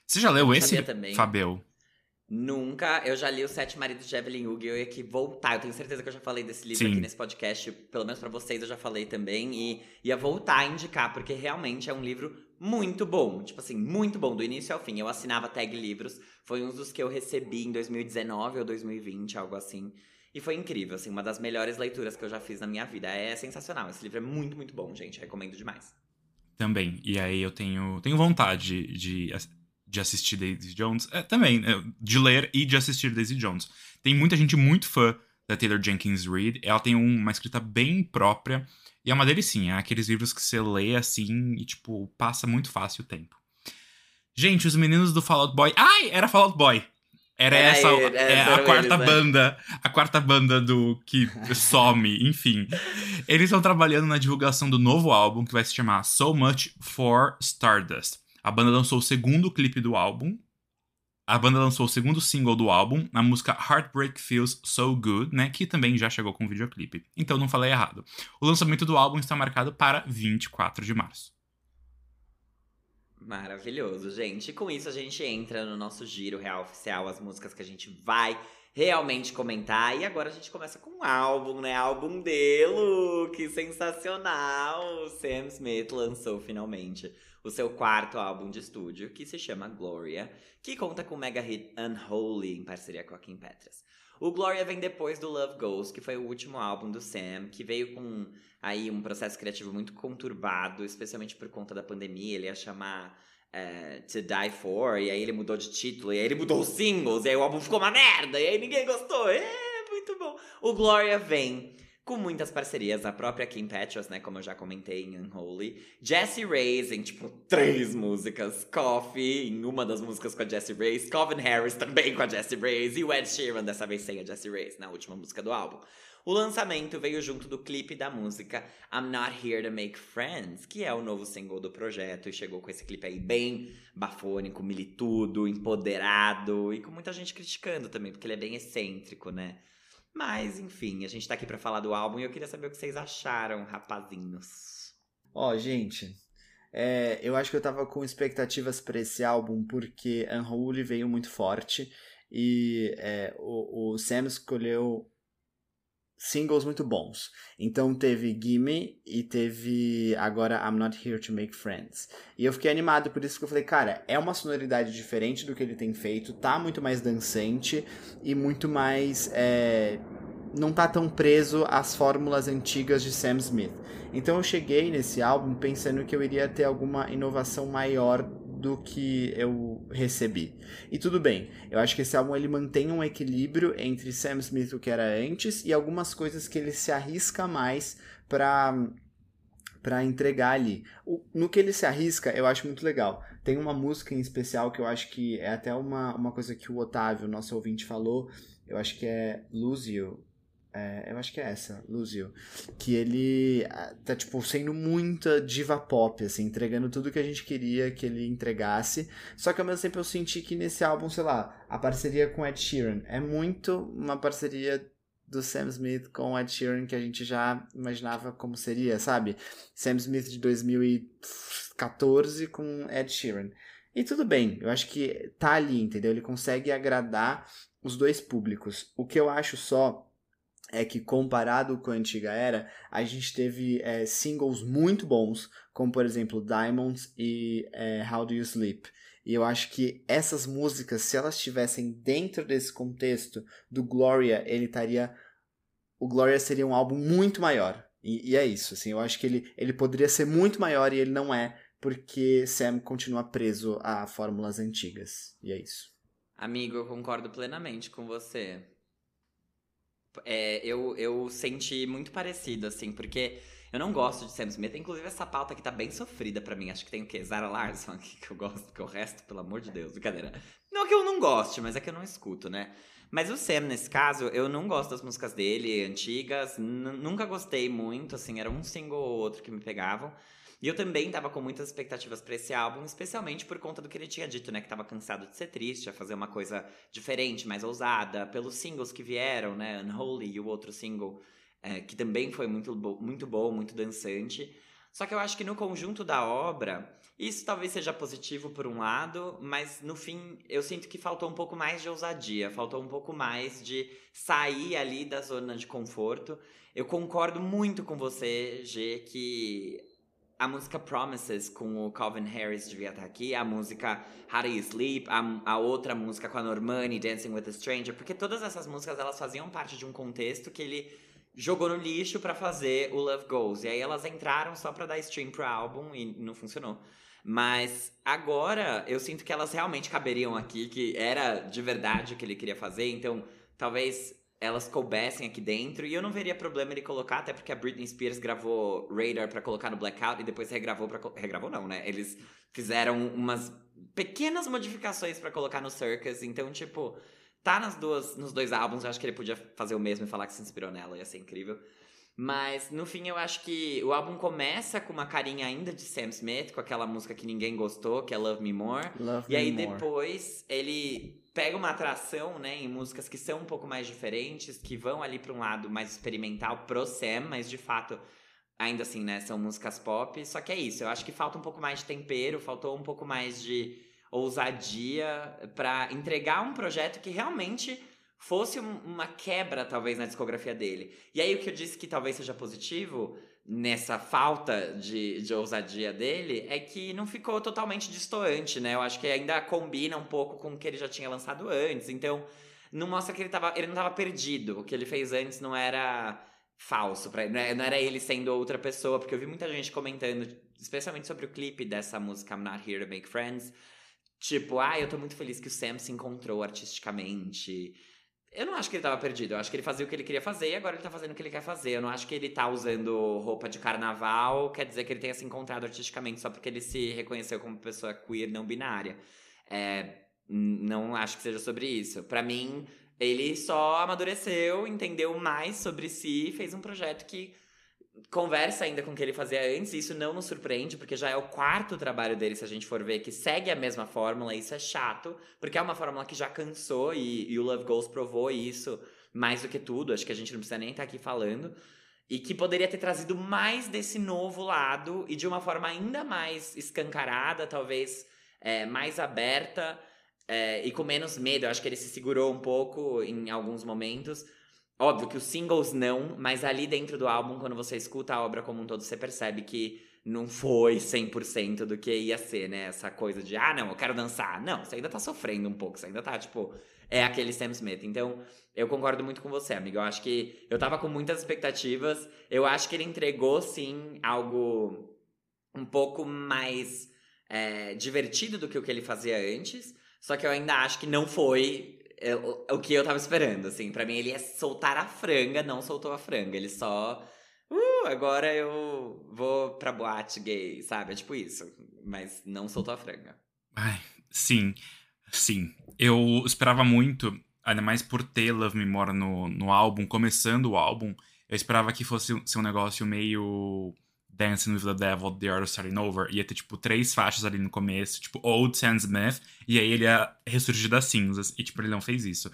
Você já leu eu esse, Fabel? Nunca. Eu já li Os Sete Maridos de Evelyn Hugo e eu ia que voltar. Eu tenho certeza que eu já falei desse livro Sim. aqui nesse podcast. Pelo menos para vocês eu já falei também. E ia voltar a indicar, porque realmente é um livro muito bom. Tipo assim, muito bom, do início ao fim. Eu assinava Tag Livros. Foi um dos que eu recebi em 2019 ou 2020, algo assim. E foi incrível, assim, uma das melhores leituras que eu já fiz na minha vida. É sensacional. Esse livro é muito, muito bom, gente. Recomendo demais. Também. E aí eu tenho, tenho vontade de de assistir Daisy Jones, é, também, é, de ler e de assistir Daisy Jones. Tem muita gente muito fã da Taylor Jenkins Reid, ela tem uma escrita bem própria, e é uma delicinha, é aqueles livros que você lê assim e, tipo, passa muito fácil o tempo. Gente, os meninos do Fallout Boy. Ai, era Fallout Boy! Era é, essa é, é, a quarta eles, né? banda, a quarta banda do que some, enfim. Eles estão trabalhando na divulgação do novo álbum que vai se chamar So Much for Stardust. A banda lançou o segundo clipe do álbum. A banda lançou o segundo single do álbum, a música Heartbreak Feels So Good, né, que também já chegou com videoclipe. Então não falei errado. O lançamento do álbum está marcado para 24 de março. Maravilhoso, gente. Com isso a gente entra no nosso giro real oficial, as músicas que a gente vai realmente comentar. E agora a gente começa com um álbum, né? Álbum dele, que sensacional! Sam Smith lançou finalmente o seu quarto álbum de estúdio, que se chama Gloria, que conta com o mega hit Unholy em parceria com a Kim Petras. O Gloria vem depois do Love Goes, que foi o último álbum do Sam, que veio com aí um processo criativo muito conturbado, especialmente por conta da pandemia. Ele ia chamar uh, To Die For, e aí ele mudou de título, e aí ele mudou os singles, e aí o álbum ficou uma merda, e aí ninguém gostou. É, muito bom. O Gloria vem com muitas parcerias, a própria Kim Petras, né, como eu já comentei em Unholy, Jessie Reyes em, tipo, três músicas, Coffee em uma das músicas com a Jessie Reyes, Calvin Harris também com a Jessie Reyes, e o Ed Sheeran, dessa vez sem a Jessie Reyes, na última música do álbum. O lançamento veio junto do clipe da música I'm Not Here to Make Friends, que é o novo single do projeto e chegou com esse clipe aí bem bafônico, militudo, empoderado e com muita gente criticando também, porque ele é bem excêntrico, né? Mas, enfim, a gente tá aqui para falar do álbum e eu queria saber o que vocês acharam, rapazinhos. Ó, oh, gente, é, eu acho que eu tava com expectativas para esse álbum porque Unholy veio muito forte e é, o, o Sam escolheu singles muito bons. Então teve Gimme e teve agora I'm Not Here to Make Friends. E eu fiquei animado por isso que eu falei, cara, é uma sonoridade diferente do que ele tem feito, tá muito mais dançante e muito mais. É, não tá tão preso às fórmulas antigas de Sam Smith. Então eu cheguei nesse álbum pensando que eu iria ter alguma inovação maior do que eu recebi. E tudo bem, eu acho que esse álbum ele mantém um equilíbrio entre Sam Smith o que era antes e algumas coisas que ele se arrisca mais para para entregar ali. O, no que ele se arrisca, eu acho muito legal. Tem uma música em especial que eu acho que é até uma, uma coisa que o Otávio, nosso ouvinte, falou. Eu acho que é Lose You, é, eu acho que é essa, Luzio. Que ele ah, tá, tipo, sendo muita diva pop, assim, entregando tudo que a gente queria que ele entregasse. Só que ao mesmo tempo eu senti que nesse álbum, sei lá, a parceria com Ed Sheeran é muito uma parceria do Sam Smith com Ed Sheeran que a gente já imaginava como seria, sabe? Sam Smith de 2014 com Ed Sheeran. E tudo bem, eu acho que tá ali, entendeu? Ele consegue agradar os dois públicos. O que eu acho só é que comparado com a antiga era, a gente teve é, singles muito bons, como por exemplo Diamonds e é, How Do You Sleep. E eu acho que essas músicas, se elas estivessem dentro desse contexto do Gloria, ele estaria. O Gloria seria um álbum muito maior. E, e, é isso, assim, eu acho que ele, ele poderia ser muito maior e ele não é, porque Sam continua preso a fórmulas antigas. E é isso. Amigo, eu concordo plenamente com você. É, eu, eu senti muito parecido, assim, porque eu não gosto de Sam Smith. Inclusive, essa pauta aqui tá bem sofrida para mim. Acho que tem o quê? Zara Larson aqui que eu gosto, porque o resto, pelo amor de Deus, brincadeira. Não que eu não goste, mas é que eu não escuto, né? Mas o Sam, nesse caso, eu não gosto das músicas dele, antigas. Nunca gostei muito, assim, era um single ou outro que me pegavam. E eu também tava com muitas expectativas para esse álbum, especialmente por conta do que ele tinha dito, né? Que tava cansado de ser triste, a fazer uma coisa diferente, mais ousada, pelos singles que vieram, né? Unholy e o outro single, é, que também foi muito, bo muito bom, muito dançante. Só que eu acho que no conjunto da obra, isso talvez seja positivo por um lado, mas no fim eu sinto que faltou um pouco mais de ousadia, faltou um pouco mais de sair ali da zona de conforto. Eu concordo muito com você, G, que a música Promises com o Calvin Harris devia estar aqui, a música How Do You Sleep, a, a outra música com a Normani, Dancing with a Stranger, porque todas essas músicas elas faziam parte de um contexto que ele jogou no lixo para fazer o Love Goes. E aí elas entraram só para dar stream pro álbum e não funcionou. Mas agora eu sinto que elas realmente caberiam aqui, que era de verdade o que ele queria fazer, então talvez elas coubessem aqui dentro. E eu não veria problema ele colocar, até porque a Britney Spears gravou Radar para colocar no Blackout e depois regravou para regravou não, né? Eles fizeram umas pequenas modificações para colocar no Circus, então tipo, tá nas duas nos dois álbuns, eu acho que ele podia fazer o mesmo e falar que se inspirou nela, ia ser incrível. Mas no fim eu acho que o álbum começa com uma carinha ainda de Sam Smith, com aquela música que ninguém gostou, que é Love Me More. Love e aí Me More. depois ele pega uma atração, né, em músicas que são um pouco mais diferentes, que vão ali para um lado mais experimental pro Sam, mas de fato ainda assim, né, são músicas pop. Só que é isso, eu acho que falta um pouco mais de tempero, faltou um pouco mais de ousadia para entregar um projeto que realmente fosse uma quebra, talvez, na discografia dele. E aí, o que eu disse que talvez seja positivo nessa falta de, de ousadia dele é que não ficou totalmente distoante, né? Eu acho que ainda combina um pouco com o que ele já tinha lançado antes. Então, não mostra que ele, tava, ele não estava perdido. O que ele fez antes não era falso, pra, né? não era ele sendo outra pessoa, porque eu vi muita gente comentando, especialmente sobre o clipe dessa música I'm Not Here to Make Friends. Tipo, ah, eu tô muito feliz que o Sam se encontrou artisticamente. Eu não acho que ele tava perdido. Eu acho que ele fazia o que ele queria fazer e agora ele tá fazendo o que ele quer fazer. Eu não acho que ele tá usando roupa de carnaval, quer dizer que ele tenha se encontrado artisticamente só porque ele se reconheceu como pessoa queer não binária. É, não acho que seja sobre isso. Para mim, ele só amadureceu, entendeu mais sobre si, fez um projeto que conversa ainda com o que ele fazia antes, e isso não nos surpreende, porque já é o quarto trabalho dele, se a gente for ver, que segue a mesma fórmula, e isso é chato, porque é uma fórmula que já cansou, e, e o Love Goals provou isso mais do que tudo, acho que a gente não precisa nem estar tá aqui falando, e que poderia ter trazido mais desse novo lado, e de uma forma ainda mais escancarada, talvez é, mais aberta, é, e com menos medo, eu acho que ele se segurou um pouco em alguns momentos, Óbvio que os singles não, mas ali dentro do álbum, quando você escuta a obra como um todo, você percebe que não foi 100% do que ia ser, né? Essa coisa de, ah, não, eu quero dançar. Não, você ainda tá sofrendo um pouco, você ainda tá, tipo, é aquele Sam Smith. Então, eu concordo muito com você, amigo. Eu acho que eu tava com muitas expectativas. Eu acho que ele entregou, sim, algo um pouco mais é, divertido do que o que ele fazia antes. Só que eu ainda acho que não foi é, o, que eu tava esperando, assim. para mim, ele ia soltar a franga, não soltou a franga. Ele só. Uh, agora eu vou pra boate gay, sabe? É tipo isso. Mas não soltou a franga. Ai, sim. Sim. Eu esperava muito, ainda mais por ter Love Me More no, no álbum, começando o álbum. Eu esperava que fosse ser um negócio meio Dancing with the Devil, The Art of Starting Over, ia ter, tipo, três faixas ali no começo, tipo, Old Sam Smith, e aí ele ia ressurgir das cinzas, e, tipo, ele não fez isso.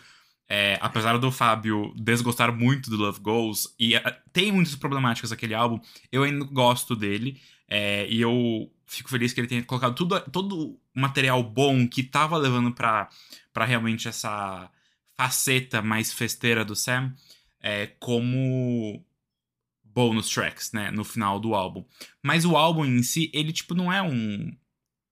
É, apesar do Fábio desgostar muito do Love Goes, e uh, tem muitas problemáticas aquele álbum, eu ainda gosto dele, é, e eu fico feliz que ele tenha colocado tudo, todo o material bom que tava levando pra, pra realmente essa faceta mais festeira do Sam, é, como bonus tracks, né, no final do álbum. Mas o álbum em si, ele tipo não é um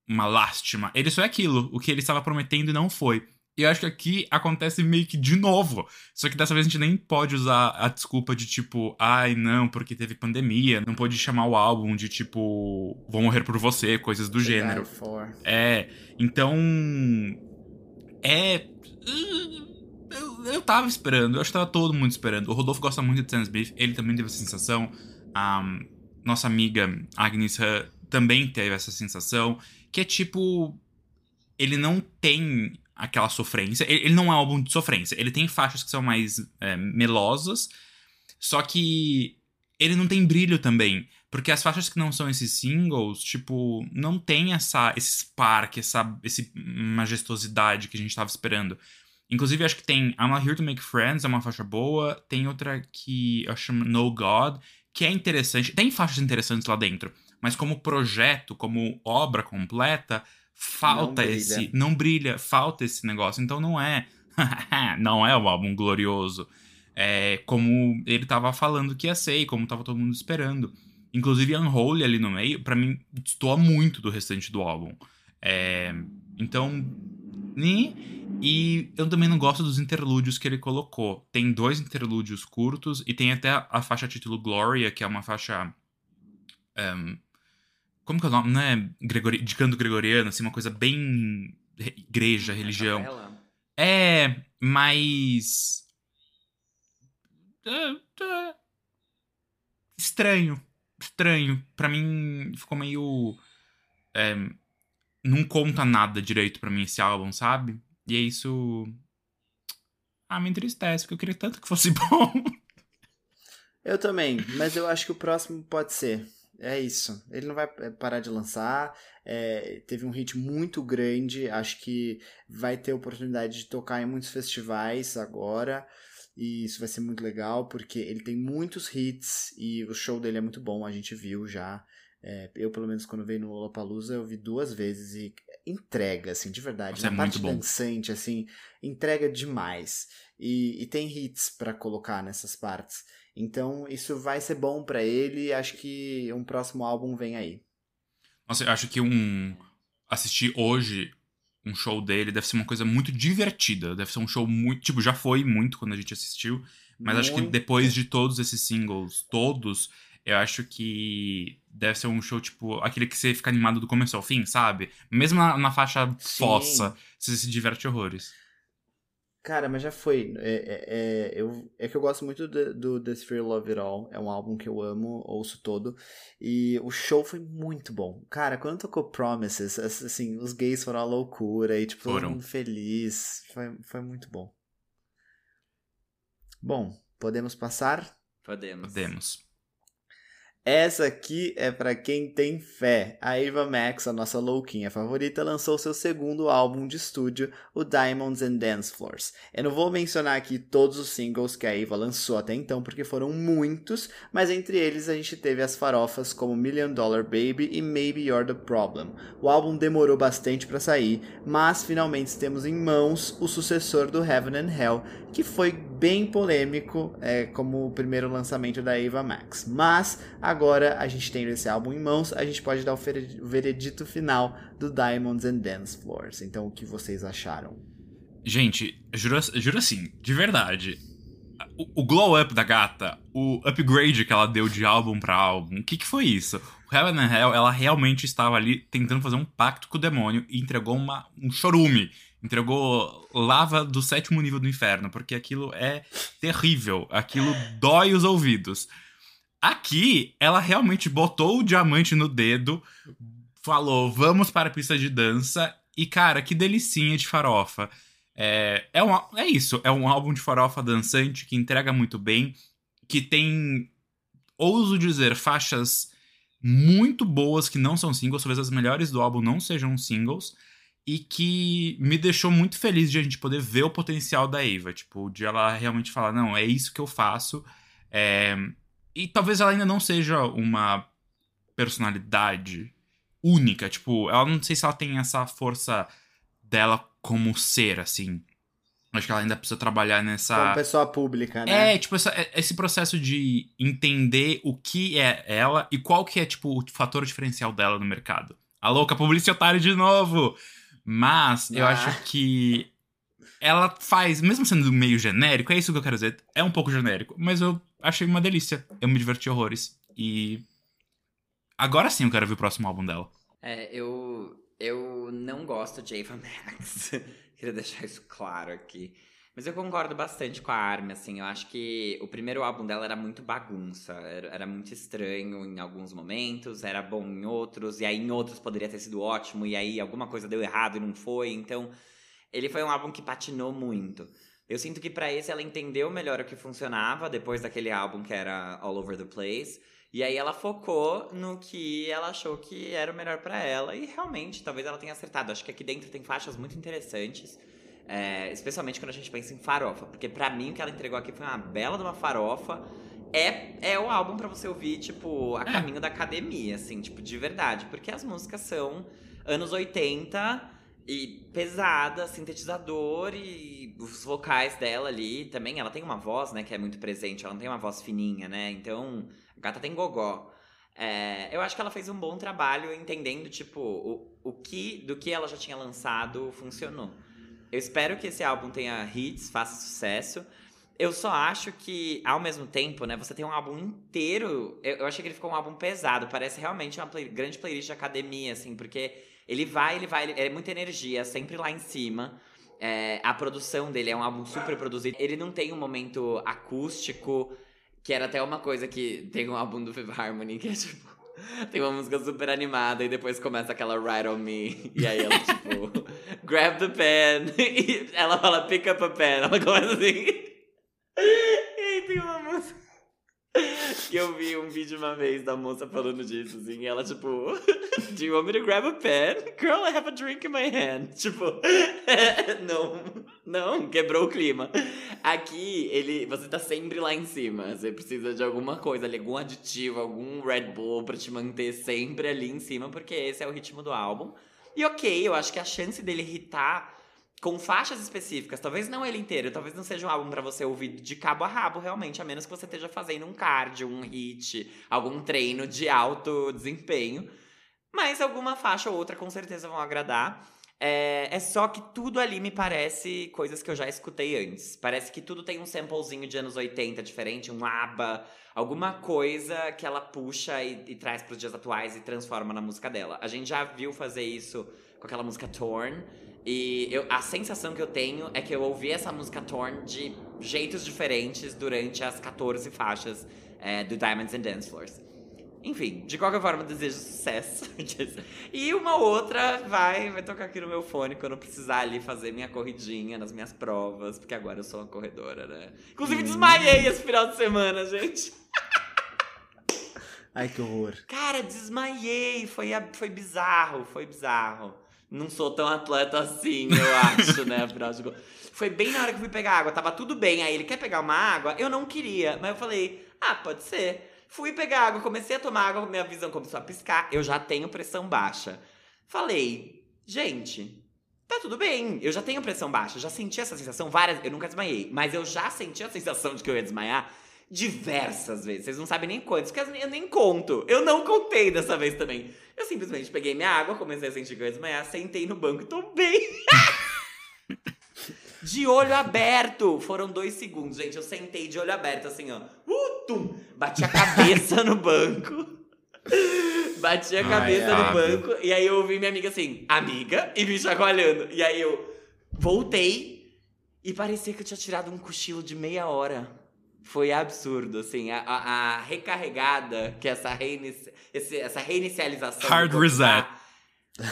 uma lástima, ele só é aquilo, o que ele estava prometendo e não foi. E eu acho que aqui acontece meio que de novo. Só que dessa vez a gente nem pode usar a desculpa de tipo, ai não, porque teve pandemia. Não pode chamar o álbum de tipo, vou morrer por você, coisas do gênero. É. Então. É eu, tava esperando, eu acho que tava todo mundo esperando. O Rodolfo gosta muito de Sam Smith, ele também teve essa sensação. A nossa amiga Agnes Hutt também teve essa sensação. Que é tipo. Ele não tem aquela sofrência. Ele, ele não é um álbum de sofrência. Ele tem faixas que são mais é, melosas. Só que ele não tem brilho também. Porque as faixas que não são esses singles, tipo, não tem essa, esse spark, essa esse majestosidade que a gente tava esperando. Inclusive, acho que tem I'm Not Here to Make Friends, é uma faixa boa. Tem outra que eu chamo No God, que é interessante. Tem faixas interessantes lá dentro, mas como projeto, como obra completa, falta não esse. Não brilha, falta esse negócio. Então não é. não é um álbum glorioso. É como ele tava falando que ia ser e como tava todo mundo esperando. Inclusive, Unholy ali no meio, para mim, destoa muito do restante do álbum. É, então? E eu também não gosto dos interlúdios que ele colocou. Tem dois interlúdios curtos e tem até a faixa título Gloria, que é uma faixa. Um, como que é o nome? Não é Gregori, de canto gregoriano, assim, uma coisa bem igreja, religião. É, mas. É, é, estranho. Estranho. Pra mim ficou meio. É, não conta nada direito para mim esse álbum, sabe? E é isso. Ah, me entristece, porque eu queria tanto que fosse bom. Eu também, mas eu acho que o próximo pode ser. É isso. Ele não vai é, parar de lançar. É, teve um hit muito grande. Acho que vai ter oportunidade de tocar em muitos festivais agora. E isso vai ser muito legal, porque ele tem muitos hits e o show dele é muito bom, a gente viu já. É, eu, pelo menos, quando veio no Lollapalooza, eu vi duas vezes e entrega, assim, de verdade. Nossa, Na é parte dançante, assim, entrega demais. E, e tem hits para colocar nessas partes. Então, isso vai ser bom para ele. Acho que um próximo álbum vem aí. Nossa, eu acho que um. Assistir hoje um show dele deve ser uma coisa muito divertida. Deve ser um show muito. Tipo, já foi muito quando a gente assistiu. Mas muito. acho que depois de todos esses singles, todos, eu acho que deve ser um show, tipo, aquele que você fica animado do começo ao fim, sabe? Mesmo na, na faixa Sim. fossa, você se diverte horrores. Cara, mas já foi. É, é, é, eu, é que eu gosto muito do, do The Sphere Love It All. É um álbum que eu amo, ouço todo. E o show foi muito bom. Cara, quando tocou Promises, assim, os gays foram à loucura e, tipo, foram. todo mundo feliz. Foi, foi muito bom. Bom, podemos passar? Podemos. Podemos. Essa aqui é para quem tem fé. A Eva Max, a nossa louquinha favorita, lançou seu segundo álbum de estúdio, o Diamonds and Dance Floors. Eu não vou mencionar aqui todos os singles que a Eva lançou até então, porque foram muitos, mas entre eles a gente teve as farofas como Million Dollar Baby e Maybe You're the Problem. O álbum demorou bastante para sair, mas finalmente temos em mãos o sucessor do Heaven and Hell, que foi bem polêmico é, como o primeiro lançamento da Eva Max. Mas agora a gente tem esse álbum em mãos, a gente pode dar o veredito final do Diamonds and Dance Floors. Então, o que vocês acharam? Gente, juro, juro assim, de verdade. O, o glow up da gata, o upgrade que ela deu de álbum para álbum, o que, que foi isso? O Heaven and Hell, ela realmente estava ali tentando fazer um pacto com o demônio e entregou uma, um chorume entregou lava do sétimo nível do inferno, porque aquilo é terrível, aquilo dói os ouvidos. Aqui, ela realmente botou o diamante no dedo, falou: vamos para a pista de dança, e cara, que delicinha de farofa. É, é, um, é isso, é um álbum de farofa dançante que entrega muito bem, que tem, ouso dizer, faixas muito boas que não são singles, talvez as melhores do álbum não sejam singles e que me deixou muito feliz de a gente poder ver o potencial da Eva, tipo, de ela realmente falar, não, é isso que eu faço. É... E talvez ela ainda não seja uma personalidade única, tipo, ela não sei se ela tem essa força dela como ser, assim. Acho que ela ainda precisa trabalhar nessa. Como pessoa pública, né? É, tipo, essa, esse processo de entender o que é ela e qual que é, tipo, o fator diferencial dela no mercado. A louca publicitária de novo! Mas eu ah. acho que ela faz, mesmo sendo meio genérico, é isso que eu quero dizer. É um pouco genérico, mas eu achei uma delícia. Eu me diverti horrores. E. Agora sim eu quero ver o próximo álbum dela. É, eu. Eu não gosto de Ava Max. Queria deixar isso claro aqui. Mas eu concordo bastante com a Armin, assim. Eu acho que o primeiro álbum dela era muito bagunça. Era, era, muito estranho em alguns momentos, era bom em outros, e aí em outros poderia ter sido ótimo, e aí alguma coisa deu errado e não foi. Então, ele foi um álbum que patinou muito. Eu sinto que para esse ela entendeu melhor o que funcionava depois daquele álbum que era All Over the Place. E aí ela focou no que ela achou que era o melhor para ela. E realmente, talvez ela tenha acertado. Acho que aqui dentro tem faixas muito interessantes. É, especialmente quando a gente pensa em farofa. Porque para mim o que ela entregou aqui foi uma bela de uma farofa. É, é o álbum para você ouvir, tipo, a é. caminho da academia, assim, tipo, de verdade. Porque as músicas são anos 80 e pesada, sintetizador e os vocais dela ali também. Ela tem uma voz, né, que é muito presente. Ela não tem uma voz fininha, né? Então, a gata tem gogó. É, eu acho que ela fez um bom trabalho entendendo, tipo, o, o que do que ela já tinha lançado funcionou. Eu espero que esse álbum tenha hits, faça sucesso. Eu só acho que, ao mesmo tempo, né, você tem um álbum inteiro. Eu, eu achei que ele ficou um álbum pesado. Parece realmente uma play, grande playlist de academia, assim, porque ele vai, ele vai, ele, é muita energia, sempre lá em cima. É, a produção dele é um álbum super produzido. Ele não tem um momento acústico, que era até uma coisa que tem um álbum do Fifth Harmony, que é tipo. Tem uma música super animada e depois começa aquela Ride on Me. E aí ela, tipo, grab the pen. E ela fala pick up a pen. Ela começa assim. E tem uma. Que eu vi um vídeo uma vez da moça falando disso, assim, e ela, tipo, Do you want me to grab a pen? Girl, I have a drink in my hand. Tipo, não, não, quebrou o clima. Aqui, ele, você tá sempre lá em cima. Você precisa de alguma coisa algum aditivo, algum Red Bull pra te manter sempre ali em cima, porque esse é o ritmo do álbum. E ok, eu acho que a chance dele irritar com faixas específicas, talvez não ele inteiro, talvez não seja um álbum para você ouvir de cabo a rabo, realmente, a menos que você esteja fazendo um cardio, um hit, algum treino de alto desempenho. Mas alguma faixa ou outra com certeza vão agradar. É, é só que tudo ali me parece coisas que eu já escutei antes. Parece que tudo tem um samplezinho de anos 80 diferente, um ABBA, alguma coisa que ela puxa e, e traz para os dias atuais e transforma na música dela. A gente já viu fazer isso com aquela música Torn. E eu, a sensação que eu tenho é que eu ouvi essa música Torn de jeitos diferentes durante as 14 faixas é, do Diamonds and Dance Floors. Enfim, de qualquer forma, desejo sucesso. e uma outra vai, vai tocar aqui no meu fone quando eu precisar ali fazer minha corridinha nas minhas provas, porque agora eu sou uma corredora, né? Inclusive, desmaiei esse final de semana, gente. Ai, que horror. Cara, desmaiei. Foi, foi bizarro, foi bizarro. Não sou tão atleta assim, eu acho, né? Foi bem na hora que eu fui pegar água, tava tudo bem. Aí ele quer pegar uma água? Eu não queria, mas eu falei, ah, pode ser. Fui pegar água, comecei a tomar água, minha visão começou a piscar. Eu já tenho pressão baixa. Falei, gente, tá tudo bem. Eu já tenho pressão baixa, já senti essa sensação várias. Eu nunca desmaiei, mas eu já senti a sensação de que eu ia desmaiar diversas vezes. Vocês não sabem nem quantos, porque eu nem conto. Eu não contei dessa vez também. Eu simplesmente peguei minha água, comecei a sentir que eu ia desmaiar, sentei no banco e bem. de olho aberto. Foram dois segundos, gente. Eu sentei de olho aberto, assim, ó. Uh, tum, bati a cabeça no banco. Bati a cabeça Ai, no banco. E aí eu ouvi minha amiga assim, amiga, e me chacoalhando. E aí eu voltei e parecia que eu tinha tirado um cochilo de meia hora foi absurdo, assim, a, a, a recarregada que essa, reinici, esse, essa reinicialização. Hard reset.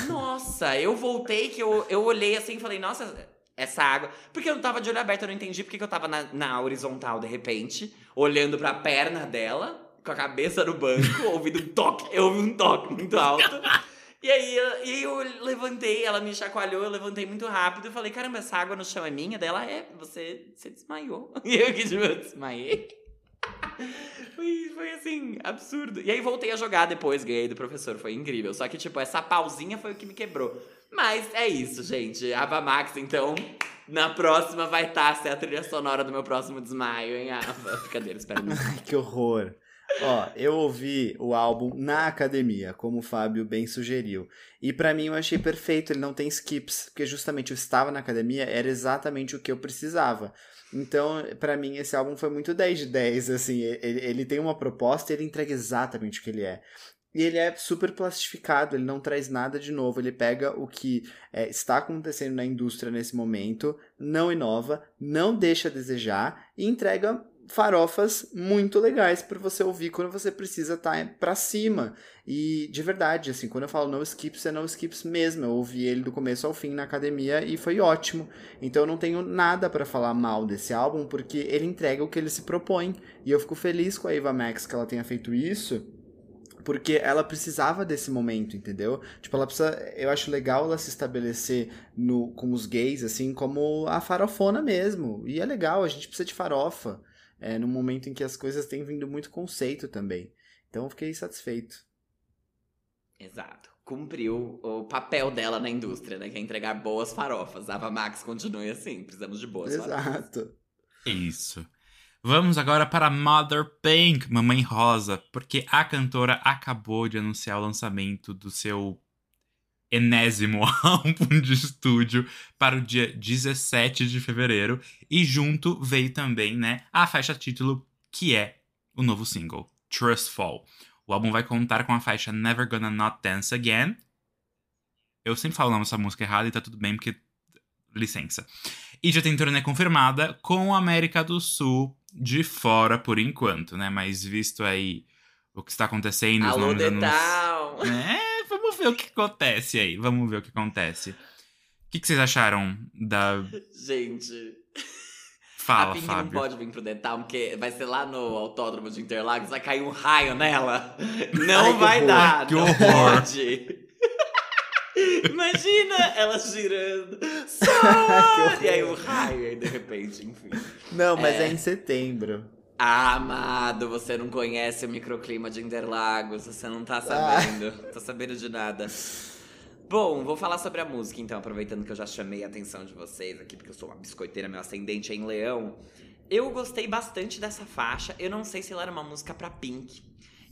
Nossa, eu voltei que eu, eu olhei assim e falei, nossa, essa água. Porque eu não tava de olho aberto, eu não entendi porque que eu tava na, na horizontal de repente, olhando pra perna dela, com a cabeça no banco, ouvindo um toque. Eu ouvi um toque muito alto. E aí, eu levantei, ela me chacoalhou, eu levantei muito rápido e falei, caramba, essa água no chão é minha? Daí ela, é, você, você desmaiou. E eu que eu desmaiei. Foi, foi assim, absurdo. E aí voltei a jogar depois, ganhei do professor, foi incrível. Só que, tipo, essa pausinha foi o que me quebrou. Mas é isso, gente. Ava Max, então, na próxima vai estar tá, ser a trilha sonora do meu próximo desmaio, hein, Ava? Brincadeira, espera. que horror. Ó, eu ouvi o álbum na academia, como o Fábio bem sugeriu. E para mim eu achei perfeito, ele não tem skips, porque justamente eu estava na academia, era exatamente o que eu precisava. Então, para mim, esse álbum foi muito 10 de 10, assim, ele, ele tem uma proposta e ele entrega exatamente o que ele é. E ele é super plastificado, ele não traz nada de novo. Ele pega o que é, está acontecendo na indústria nesse momento, não inova, não deixa a desejar e entrega farofas muito legais para você ouvir quando você precisa estar tá para cima. E de verdade, assim, quando eu falo no skips, é no skips mesmo. Eu ouvi ele do começo ao fim na academia e foi ótimo. Então eu não tenho nada para falar mal desse álbum, porque ele entrega o que ele se propõe. E eu fico feliz com a Eva Max que ela tenha feito isso. Porque ela precisava desse momento, entendeu? Tipo, ela precisa. Eu acho legal ela se estabelecer no, com os gays, assim, como a farofona mesmo. E é legal, a gente precisa de farofa é, num momento em que as coisas têm vindo muito conceito também. Então fiquei satisfeito. Exato. Cumpriu o papel dela na indústria, né? Que é entregar boas farofas. Ava Max continue assim. Precisamos de boas Exato. farofas. Exato. Isso. Vamos agora para Mother Pink, Mamãe Rosa, porque a cantora acabou de anunciar o lançamento do seu enésimo álbum de estúdio para o dia 17 de fevereiro. E junto veio também, né, a faixa título, que é o novo single, Trust Fall. O álbum vai contar com a faixa Never Gonna Not Dance Again. Eu sempre falo essa música errada e tá tudo bem, porque. Licença. E já tem turnê confirmada com a América do Sul de fora por enquanto, né? Mas visto aí o que está acontecendo, Alô, os nomes anun... É, ver o que acontece aí. Vamos ver o que acontece. O que, que vocês acharam da. Gente. Fala, a Pink Fábio. não pode vir pro Dental, porque vai ser lá no autódromo de Interlagos, vai cair um raio nela. Não Ai, vai horror. dar, Que não horror. pode. Imagina ela girando. Só! e aí o raio, aí de repente, enfim. Não, mas é. É. em setembro. Ah, amado, você não conhece o microclima de Interlagos, você não tá Ah. sabendo. Tá sabendo de nada. Bom, vou falar sobre a música então, aproveitando que eu já chamei a atenção de vocês aqui, porque eu sou uma biscoiteira, meu ascendente é em leão. Eu gostei bastante dessa faixa, eu não sei se ela era uma música pra Pink.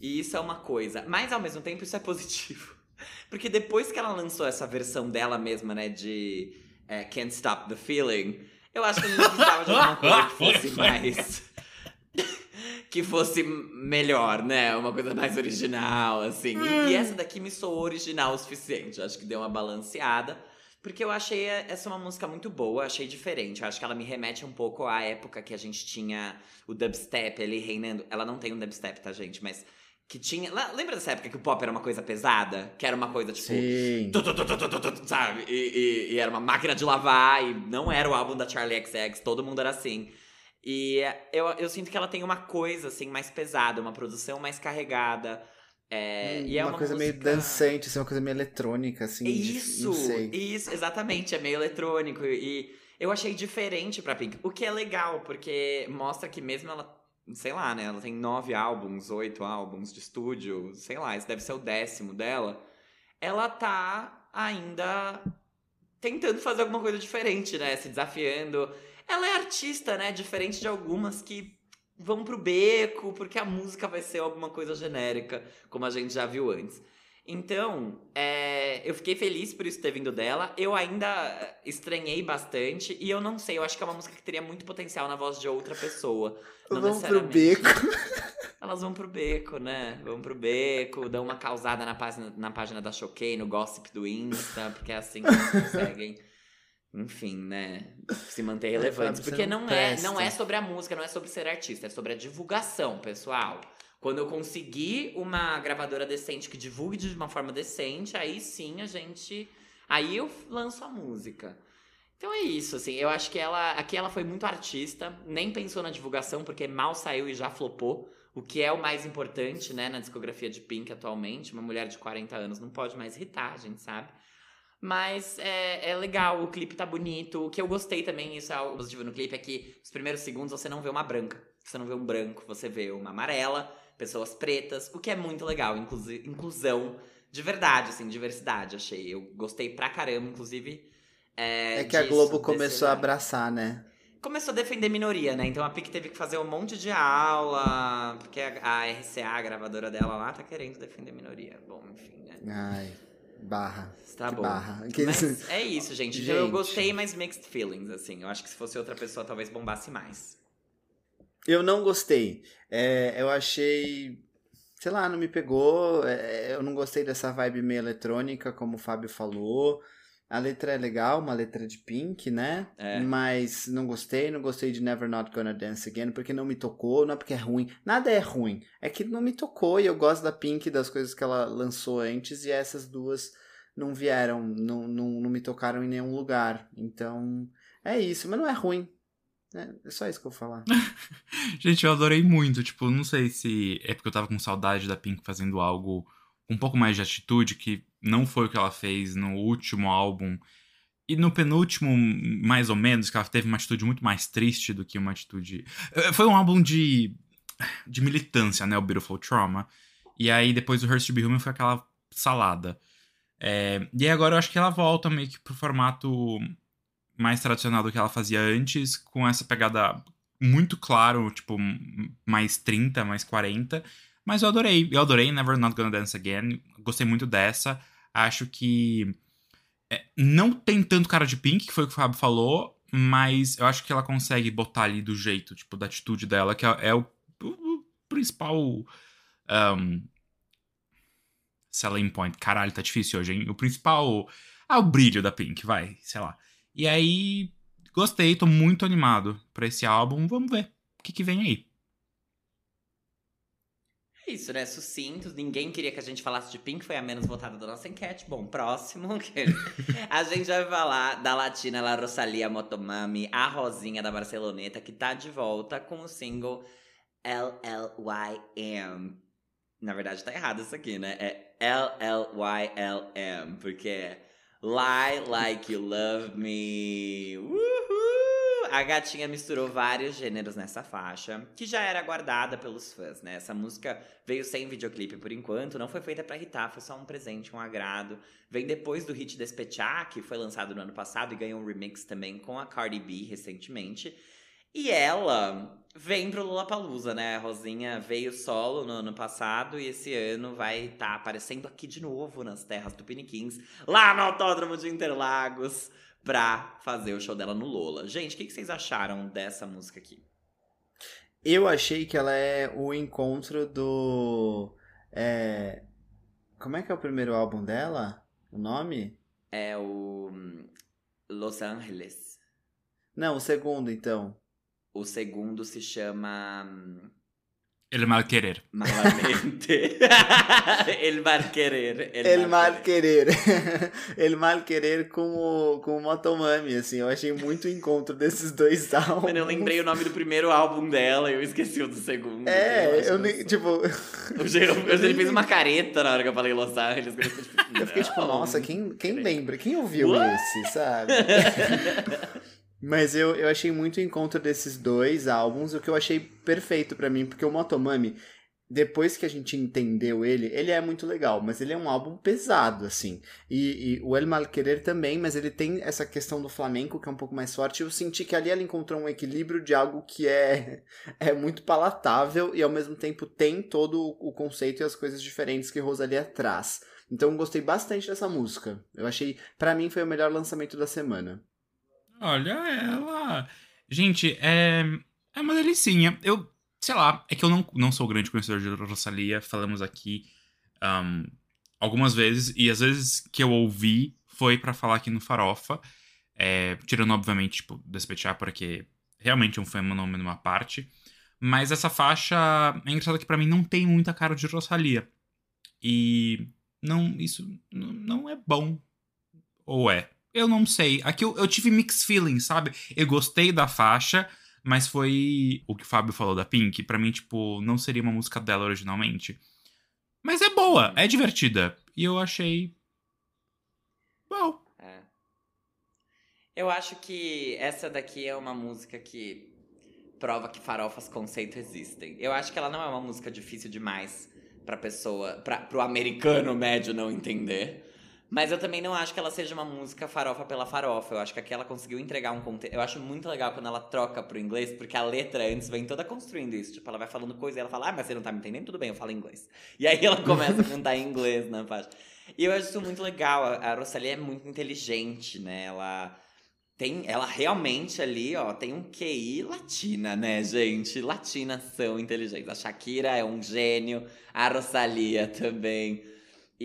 E isso é uma coisa, mas ao mesmo tempo isso é positivo. Porque depois que ela lançou essa versão dela mesma, né, de é, Can't Stop the Feeling, eu acho que gente precisava de alguma coisa que fosse mais que fosse melhor, né? Uma coisa mais original, assim. E, e essa daqui me soou original o suficiente. Acho que deu uma balanceada. Porque eu achei essa uma música muito boa, achei diferente. Eu acho que ela me remete um pouco à época que a gente tinha o dubstep ali reinando. Ela não tem um dubstep, tá, gente? Mas que tinha. Lembra dessa época que o pop era uma coisa pesada? Que era uma coisa tipo. Sim. tu, tu, tu, sabe? E, e- e era uma máquina de lavar, e não era o álbum da Charlie XX, todo mundo era assim. E eu, eu sinto que ela tem uma coisa, assim, mais pesada, uma produção mais carregada. É, e é uma, uma coisa meio música- dançante, assim, uma coisa meio eletrônica, assim. de- Isso, sei. isso, exatamente, é meio eletrônico. E eu achei diferente pra Pink, o que é legal, porque mostra que mesmo ela, sei lá, né, ela tem nove álbuns, oito álbuns de estúdio, sei lá, esse deve ser o décimo dela. Ela tá ainda tentando fazer alguma coisa diferente, né, se desafiando. Ela é artista, né, diferente de algumas que vão pro beco, porque a música vai ser alguma coisa genérica, como a gente já viu antes. Então, é, eu fiquei feliz por isso ter vindo dela. Eu ainda estranhei bastante. E eu não sei, eu acho que é uma música que teria muito potencial na voz de outra pessoa. Não Vamos pro beco. Elas vão pro beco, né? Vão pro beco, dão uma causada na página, na página da Choquei, no gossip do Insta, porque é assim que elas conseguem. Enfim, né? Se manter relevantes. Você Porque não não é, não é sobre a música, não é sobre ser artista, é sobre a divulgação, pessoal. Quando eu conseguir uma gravadora decente que divulgue de uma forma decente, aí sim a gente. Aí eu lanço a música. Então é isso, assim. Eu acho que ela. Aqui ela foi muito artista, nem pensou na divulgação, porque mal saiu e já flopou. O que é o mais importante, né, na discografia de Pink atualmente. Uma mulher de 40 anos não pode mais irritar, a gente sabe. Mas é, é legal, o clipe tá bonito. O que eu gostei também, isso é algo positivo no clipe, é que os primeiros segundos você não vê uma branca. Você não vê um branco, você vê uma amarela, pessoas pretas, o que é muito legal. Inclusão de verdade, assim, diversidade, achei. Eu gostei pra caramba, inclusive. É, É que a disso, Globo desse começou a abraçar, né? começou a defender minoria, né? Então a PIC teve que fazer um monte de aula, porque a, a RCA, a gravadora dela lá, tá querendo defender minoria. Bom, enfim, né? Ai, barra. Tá bom. barra. Que- Mas é isso, gente. Então eu Gente. gostei, mas mixed feelings, assim. Eu acho que se fosse outra pessoa, talvez bombasse mais. Eu não gostei. É, eu achei. Sei lá, não me pegou. É, eu não gostei dessa vibe meio eletrônica, como o Fábio falou. A letra é legal, uma letra de Pink, né? É. Mas não gostei, não gostei de Never Not Gonna Dance Again, porque não me tocou, não é porque é ruim. Nada é ruim. É que não me tocou e eu gosto da Pink, das coisas que ela lançou antes, e essas duas não vieram, não, não, não me tocaram em nenhum lugar. Então, é isso, mas não é ruim. É, é só isso que eu vou falar. Gente, eu adorei muito. Tipo, não sei se é porque eu tava com saudade da Pink fazendo algo com um pouco mais de atitude, que não foi o que ela fez no último álbum. E no penúltimo, mais ou menos, que ela teve uma atitude muito mais triste do que uma atitude. Eh, Foi um álbum de, de militância, né? O Beautiful Trauma. E aí depois o Hurst Be Human foi aquela salada. É, e agora eu acho que ela volta meio que pro formato mais tradicional do que ela fazia antes, com essa pegada muito claro, tipo, mais 30, mais 40. Mas eu adorei. Eu adorei Never Not Gonna Dance Again. Gostei muito dessa. Acho que. é, não tem tanto cara de Pink, que foi o que o Fábio falou, mas eu acho que ela consegue botar ali do jeito, tipo, da atitude dela, que é, é o, o- principal. um, selling point. Caralho, tá difícil hoje, hein? O principal. Ah, o brilho da Pink, vai, sei lá. E aí, gostei, tô muito animado pra esse álbum. Vamos ver o que, que vem aí. É isso, né? Sucintos. Ninguém queria que a gente falasse de Pink, foi a menos votada da nossa enquete. Bom, próximo. a gente vai falar da latina La Rosalia Motomami, a Rosinha da Barceloneta, que tá de volta com o single LLYM. Na verdade, tá errado isso aqui, né? É LLYLM, porque é Lie Like You Love Me. Uhul! A gatinha misturou vários gêneros nessa faixa, que já era guardada pelos fãs, né? Essa música veio sem videoclipe por enquanto, não foi feita para irritar, foi só um presente, um agrado. Vem depois do hit Despechar, que foi lançado no ano passado e ganhou um remix também com a Cardi B recentemente. E ela vem pro Lollapalooza, né? A Rosinha veio solo no ano passado e esse ano vai estar tá aparecendo aqui de novo nas terras do Piniquins, lá no Autódromo de Interlagos pra fazer o show dela no Lola. Gente, o que, que vocês acharam dessa música aqui? Eu achei que ela é o encontro do. É... Como é que é o primeiro álbum dela? O nome? É o. Hum, Los Angeles. Não, o segundo, então. O segundo se chama. El mal querer. Malamente. el mal querer. El, el mal, mal querer. el mal querer com o, com o Motomami, assim. Eu achei muito encontro desses dois álbuns. Mano, eu lembrei o nome do primeiro álbum dela e eu esqueci o do segundo. É, eu, eu nem, tipo... O Jerome, ele fez uma careta na hora que eu falei Los Angeles. Eu fiquei tipo, eu fiquei, tipo nossa, quem, quem lembra? Quem ouviu What? esse, sabe? Mas eu, eu achei muito o encontro desses dois álbuns, o que eu achei perfeito para mim, porque o Motomami, depois que a gente entendeu ele, ele é muito legal, mas ele é um álbum pesado, assim. E, e o El Malquerer também, mas ele tem essa questão do flamenco que é um pouco mais forte. Eu senti que ali ela encontrou um equilíbrio de algo que é, é muito palatável e ao mesmo tempo tem todo o conceito e as coisas diferentes que Rosalia traz. Então eu gostei bastante dessa música. Eu achei, para mim, foi o melhor lançamento da semana. Olha ela. Gente, é, é uma delicinha. Eu, sei lá, é que eu não, não sou grande conhecedor de Rosalia. Falamos aqui um, algumas vezes. E às vezes que eu ouvi foi para falar aqui no Farofa. É, tirando, obviamente, tipo, Despechar, porque realmente é um fenômeno numa parte. Mas essa faixa é engraçado que para mim não tem muita cara de Rosalia. E não, isso não é bom. Ou é? Eu não sei. Aqui eu, eu tive mixed feelings, sabe? Eu gostei da faixa, mas foi o que o Fábio falou da Pink. para mim, tipo, não seria uma música dela originalmente. Mas é boa, é divertida. E eu achei. Bom. É. Eu acho que essa daqui é uma música que prova que farofas conceito existem. Eu acho que ela não é uma música difícil demais pra pessoa, pra, pro americano médio não entender. Mas eu também não acho que ela seja uma música farofa pela farofa. Eu acho que aqui ela conseguiu entregar um conteúdo. Eu acho muito legal quando ela troca pro inglês, porque a letra antes vem toda construindo isso. Tipo, ela vai falando coisa e ela fala, ah, mas você não tá me entendendo? Tudo bem, eu falo inglês. E aí ela começa a cantar em inglês na faixa. E eu acho isso muito legal. A Rosalie é muito inteligente, né? Ela tem, ela realmente ali, ó, tem um QI latina, né, gente? Latinas são inteligentes. A Shakira é um gênio, a Rosalia também.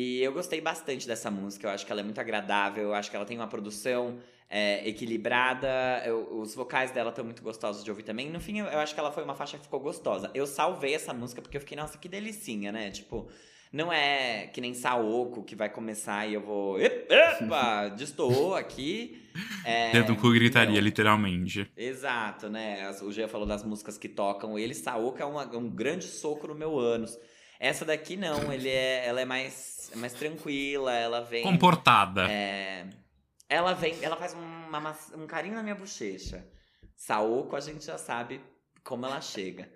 E eu gostei bastante dessa música, eu acho que ela é muito agradável, eu acho que ela tem uma produção é, equilibrada, eu, os vocais dela estão muito gostosos de ouvir também. No fim, eu, eu, acho que ela foi uma faixa que ficou gostosa. Eu salvei essa música porque eu fiquei, nossa, que delicinha, né? Tipo, não é que nem Saoko que vai começar e eu vou. Epa! Destoou aqui. É, Dentro do cu gritaria, não. literalmente. Exato, né? O Gia falou das músicas que tocam ele. Saoko é uma, um grande soco no meu ânus. Essa daqui não, ele é, ela é mais, é mais tranquila, ela vem. Comportada. É, ela vem, ela faz uma, um carinho na minha bochecha. Saoko a gente já sabe como ela chega.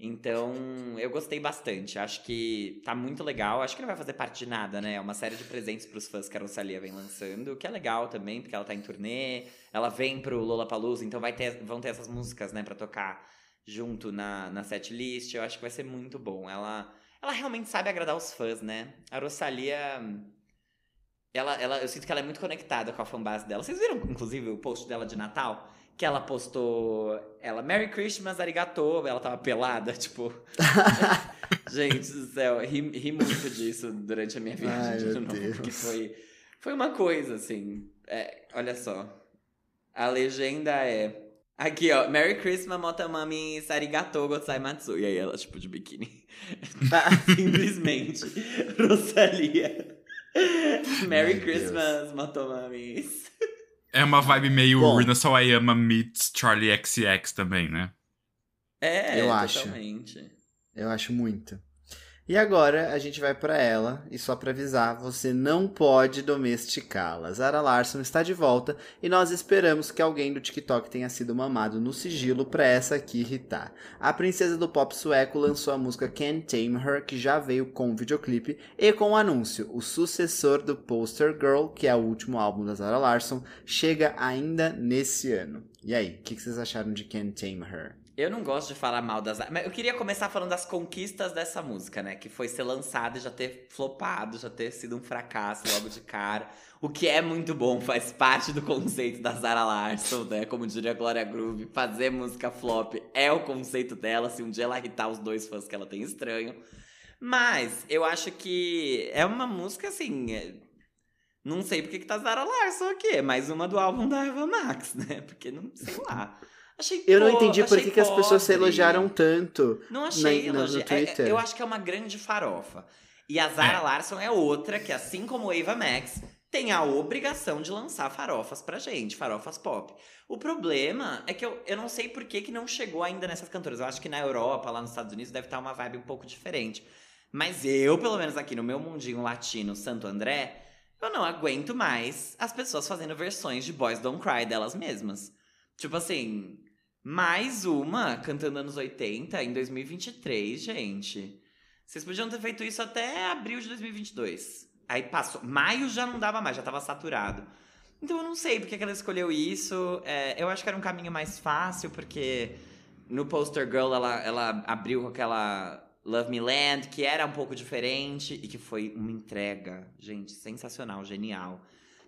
Então, eu gostei bastante. Acho que tá muito legal. Acho que não vai fazer parte de nada, né? É uma série de presentes pros fãs que a Rosalia vem lançando, o que é legal também, porque ela tá em turnê. Ela vem pro Lollapalooza, então vai ter, vão ter essas músicas, né, pra tocar junto na, na set list. Eu acho que vai ser muito bom. Ela ela realmente sabe agradar os fãs, né? A Rosalia. Ela, ela, eu sinto que ela é muito conectada com a fanbase dela. Vocês viram, inclusive, o post dela de Natal? Que ela postou. Ela, Merry Christmas, arigato. Ela tava pelada, tipo. Gente do céu, ri, ri muito disso durante a minha viagem Ai, de novo. Porque foi, foi uma coisa, assim. É, olha só. A legenda é. Aqui, ó. Merry Christmas, Motomami Sarigato Gozaimatsu. E aí ela, tipo, de biquíni. Simplesmente. Rosalia. Merry Meu Christmas, Deus. Motomamis. É uma vibe meio Bom, Rina Sawayama meets Charlie XX também, né? É, eu totalmente. acho. Eu acho muito. E agora a gente vai para ela, e só para avisar, você não pode domesticá-la. Zara Larson está de volta e nós esperamos que alguém do TikTok tenha sido mamado no sigilo para essa aqui irritar. A princesa do pop sueco lançou a música Can't Tame Her, que já veio com videoclipe e com o anúncio. O sucessor do Poster Girl, que é o último álbum da Zara Larson, chega ainda nesse ano. E aí, o que, que vocês acharam de Can't Tame Her? Eu não gosto de falar mal das. Mas eu queria começar falando das conquistas dessa música, né? Que foi ser lançada e já ter flopado, já ter sido um fracasso logo de cara. O que é muito bom, faz parte do conceito da Zara Larson, né? Como diria Glória Groove, fazer música flop é o conceito dela. Se um dia ela irritar os dois fãs que ela tem estranho. Mas eu acho que é uma música assim. É... Não sei porque que tá Zara Larson aqui. É mais uma do álbum da Eva Max, né? Porque não sei lá. Achei Eu não entendi por que, que as pessoas se elogiaram tanto. Não achei na, elogio. No é, eu acho que é uma grande farofa. E a Zara é. Larson é outra que, assim como o Ava Max, tem a obrigação de lançar farofas pra gente, farofas pop. O problema é que eu, eu não sei por que, que não chegou ainda nessas cantoras. Eu acho que na Europa, lá nos Estados Unidos, deve estar uma vibe um pouco diferente. Mas eu, pelo menos aqui no meu mundinho latino Santo André, eu não aguento mais as pessoas fazendo versões de Boys Don't Cry delas mesmas. Tipo assim, mais uma cantando anos 80 em 2023, gente. Vocês podiam ter feito isso até abril de 2022. Aí passou. Maio já não dava mais, já tava saturado. Então eu não sei porque que ela escolheu isso. É, eu acho que era um caminho mais fácil, porque no Poster Girl ela, ela abriu com aquela Love Me Land, que era um pouco diferente e que foi uma entrega, gente, sensacional, genial.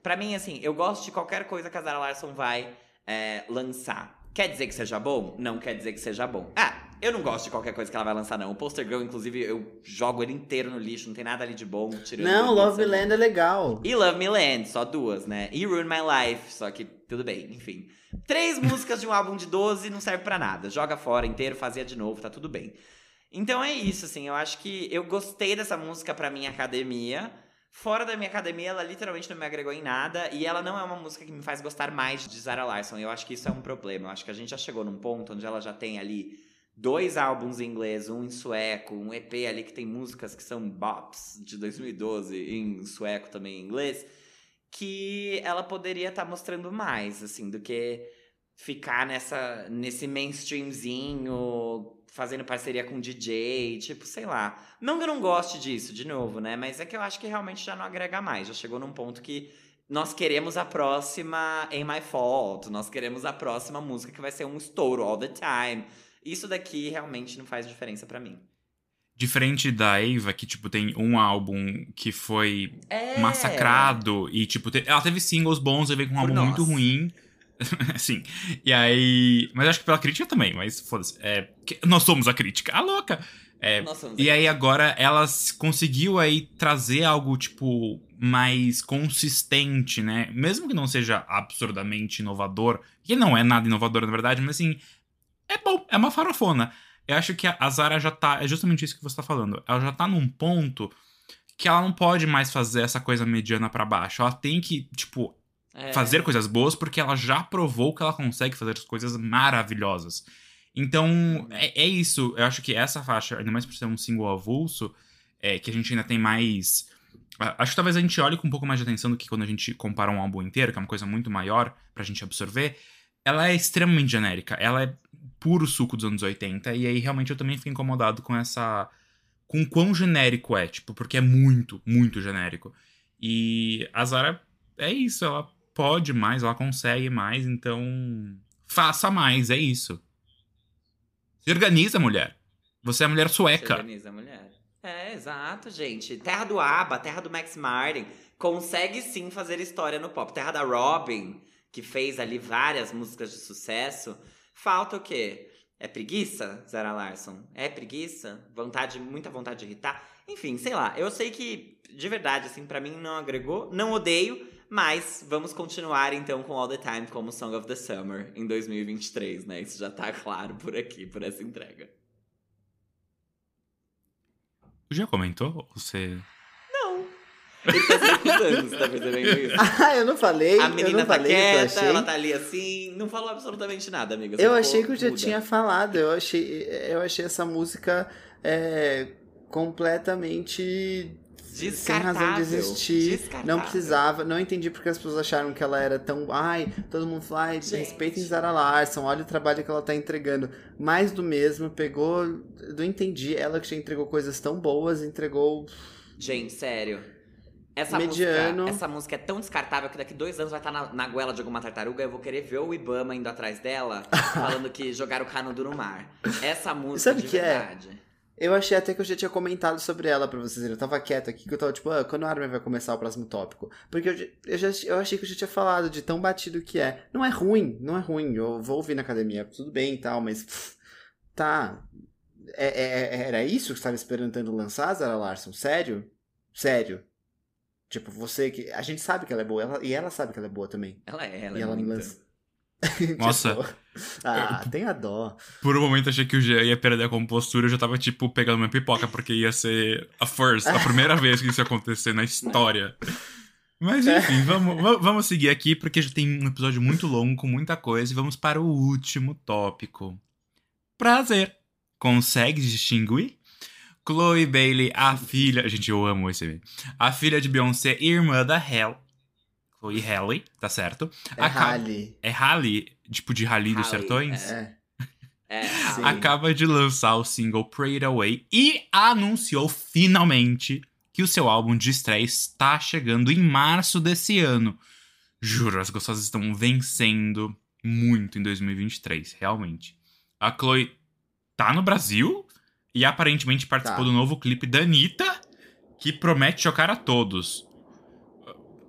Para mim, assim, eu gosto de qualquer coisa que a Zara Larson vai é, lançar. Quer dizer que seja bom? Não quer dizer que seja bom. Ah, eu não gosto de qualquer coisa que ela vai lançar, não. O Poster Girl, inclusive, eu jogo ele inteiro no lixo, não tem nada ali de bom. Tirando não, Love Me Land é legal. E Love Me Land, só duas, né? E Ruin My Life, só que tudo bem, enfim. Três músicas de um álbum de 12 não serve para nada. Joga fora inteiro, fazia de novo, tá tudo bem. Então é isso, assim, eu acho que eu gostei dessa música pra minha academia. Fora da minha academia, ela literalmente não me agregou em nada. E ela não é uma música que me faz gostar mais de Zara Larson. Eu acho que isso é um problema. Eu acho que a gente já chegou num ponto onde ela já tem ali dois álbuns em inglês, um em sueco, um EP ali que tem músicas que são bops de 2012 em sueco também em inglês, que ela poderia estar tá mostrando mais, assim, do que ficar nessa nesse mainstreamzinho fazendo parceria com DJ, tipo, sei lá. Não que eu não goste disso, de novo, né? Mas é que eu acho que realmente já não agrega mais. Já chegou num ponto que nós queremos a próxima Em My Fault, nós queremos a próxima música que vai ser um estouro all the time. Isso daqui realmente não faz diferença para mim. Diferente da Ava, que, tipo, tem um álbum que foi é... massacrado e, tipo, ela teve singles bons e veio com um Por álbum nós. muito ruim. Sim. E aí. Mas acho que pela crítica também, mas foda-se. É, nós somos a crítica. A louca! É, e aí agora ela conseguiu aí trazer algo, tipo, mais consistente, né? Mesmo que não seja absurdamente inovador, que não é nada inovador na verdade, mas assim, é bom, é uma farofona. Eu acho que a Zara já tá. É justamente isso que você tá falando. Ela já tá num ponto que ela não pode mais fazer essa coisa mediana para baixo. Ela tem que, tipo, é. fazer coisas boas porque ela já provou que ela consegue fazer coisas maravilhosas. Então, é, é, isso. Eu acho que essa faixa, ainda mais por ser um single avulso, é, que a gente ainda tem mais. Acho que talvez a gente olhe com um pouco mais de atenção do que quando a gente compara um álbum inteiro, que é uma coisa muito maior pra gente absorver. Ela é extremamente genérica. Ela é puro suco dos anos 80. E aí, realmente, eu também fico incomodado com essa. com quão genérico é, tipo, porque é muito, muito genérico. E a Zara é isso, ela pode mais, ela consegue mais, então faça mais, é isso. Se organiza, mulher. Você é mulher sueca. Se organiza, mulher. É, exato, gente. Terra do ABBA, terra do Max Martin, consegue sim fazer história no pop. Terra da Robin, que fez ali várias músicas de sucesso. Falta o quê? É preguiça, Zara Larson? É preguiça? Vontade, muita vontade de irritar? Enfim, sei lá. Eu sei que, de verdade, assim, para mim não agregou. Não odeio, Mas vamos continuar então com All the Time como Song of the Summer em 2023, né? Isso já tá claro por aqui, por essa entrega. Já comentou? Você. Não. Ele tá você tá percebendo isso? Ah, eu não falei. A menina eu não tá falei, quieta, ela tá ali assim, não falou absolutamente nada, amiga. Você eu achei que eu já muda. tinha falado. Eu achei, eu achei essa música é, completamente sem razão de existir. Não precisava. Não entendi porque as pessoas acharam que ela era tão. Ai, todo mundo fala, ai, respeitem Zara Larson, olha o trabalho que ela tá entregando. Mais do mesmo, pegou. Não entendi. Ela que já entregou coisas tão boas, entregou. Gente, sério. Essa Mediano. música, essa música é tão descartável que daqui dois anos vai estar na, na goela de alguma tartaruga. Eu vou querer ver o Ibama indo atrás dela, falando que jogaram canudo no mar. Essa música Sabe de que é? Eu achei até que eu já tinha comentado sobre ela pra vocês. Eu tava quieto aqui, que eu tava tipo, ah, quando a Armin vai começar o próximo tópico? Porque eu, eu, já, eu achei que eu já tinha falado de tão batido que é. Não é ruim, não é ruim. Eu vou ouvir na academia, tudo bem e tal, mas. pff, tá. É- é- é- era isso que você tava esperando lançar, Zara Larson? Sério? Sério. Tipo, você que. A gente sabe que ela é boa, ela- e ela sabe que ela é boa também. Ela é, ela e é ela muito. lança. Nossa. Ah, tenha dó. Por um momento achei que o Jean ia perder a compostura, eu já tava, tipo, pegando minha pipoca, porque ia ser a first, a primeira vez que isso ia acontecer na história. Mas enfim, vamos, va- vamos seguir aqui, porque já tem um episódio muito longo, com muita coisa, e vamos para o último tópico. Prazer. Consegue distinguir? Chloe Bailey, a filha. Gente, eu amo esse. A filha de Beyoncé irmã da Hell. Chloe Halle, tá certo? É Acaba- Halle. É Halle, tipo de Rally dos Sertões? É. É, a- acaba de lançar o single Pray It Away e anunciou finalmente que o seu álbum de estreia está chegando em março desse ano. Juro, as gostosas estão vencendo muito em 2023, realmente. A Chloe tá no Brasil e aparentemente participou Tá. do novo clipe da Anitta, que promete chocar a todos.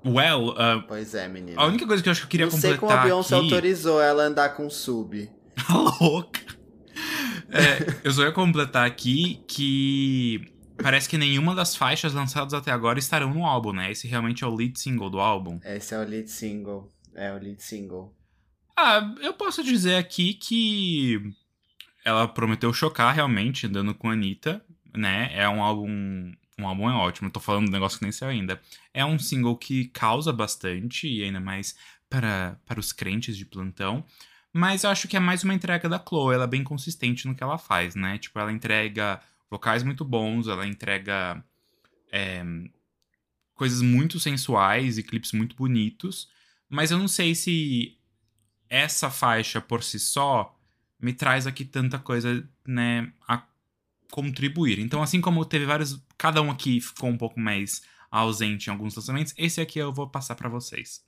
Well, uh, Pois é, menina. a única coisa que eu acho que eu queria Não sei como completar a Beyoncé aqui... autorizou ela a andar com sub. Tá louca. É, eu só ia completar aqui que parece que nenhuma das faixas lançadas até agora estarão no álbum, né? Esse realmente é o lead single do álbum. Esse é o lead single. É o lead single. Ah, eu posso dizer aqui que ela prometeu chocar realmente, andando com a Anitta, né? É um álbum. Um álbum é ótimo, tô falando um negócio que nem saiu ainda. É um single que causa bastante, e ainda mais para, para os crentes de plantão. Mas eu acho que é mais uma entrega da Chloe, ela é bem consistente no que ela faz, né? Tipo, ela entrega vocais muito bons, ela entrega é, coisas muito sensuais e clipes muito bonitos. Mas eu não sei se essa faixa por si só me traz aqui tanta coisa, né, a contribuir. Então, assim como teve vários, cada um aqui ficou um pouco mais ausente em alguns lançamentos, esse aqui eu vou passar pra vocês.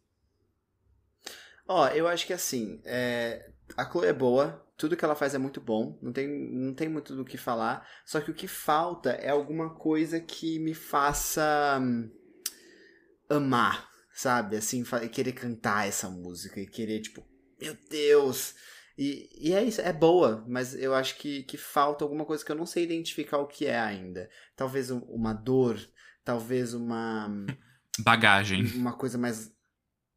Ó, eu acho que assim, é, a Chloe é boa, tudo que ela faz é muito bom, não tem, não tem muito do que falar, só que o que falta é alguma coisa que me faça hum, amar, sabe? Assim, querer cantar essa música e querer, tipo, meu Deus! E, e é isso, é boa, mas eu acho que, que falta alguma coisa que eu não sei identificar o que é ainda. Talvez um- uma dor, talvez uma Bagagem. uma coisa mais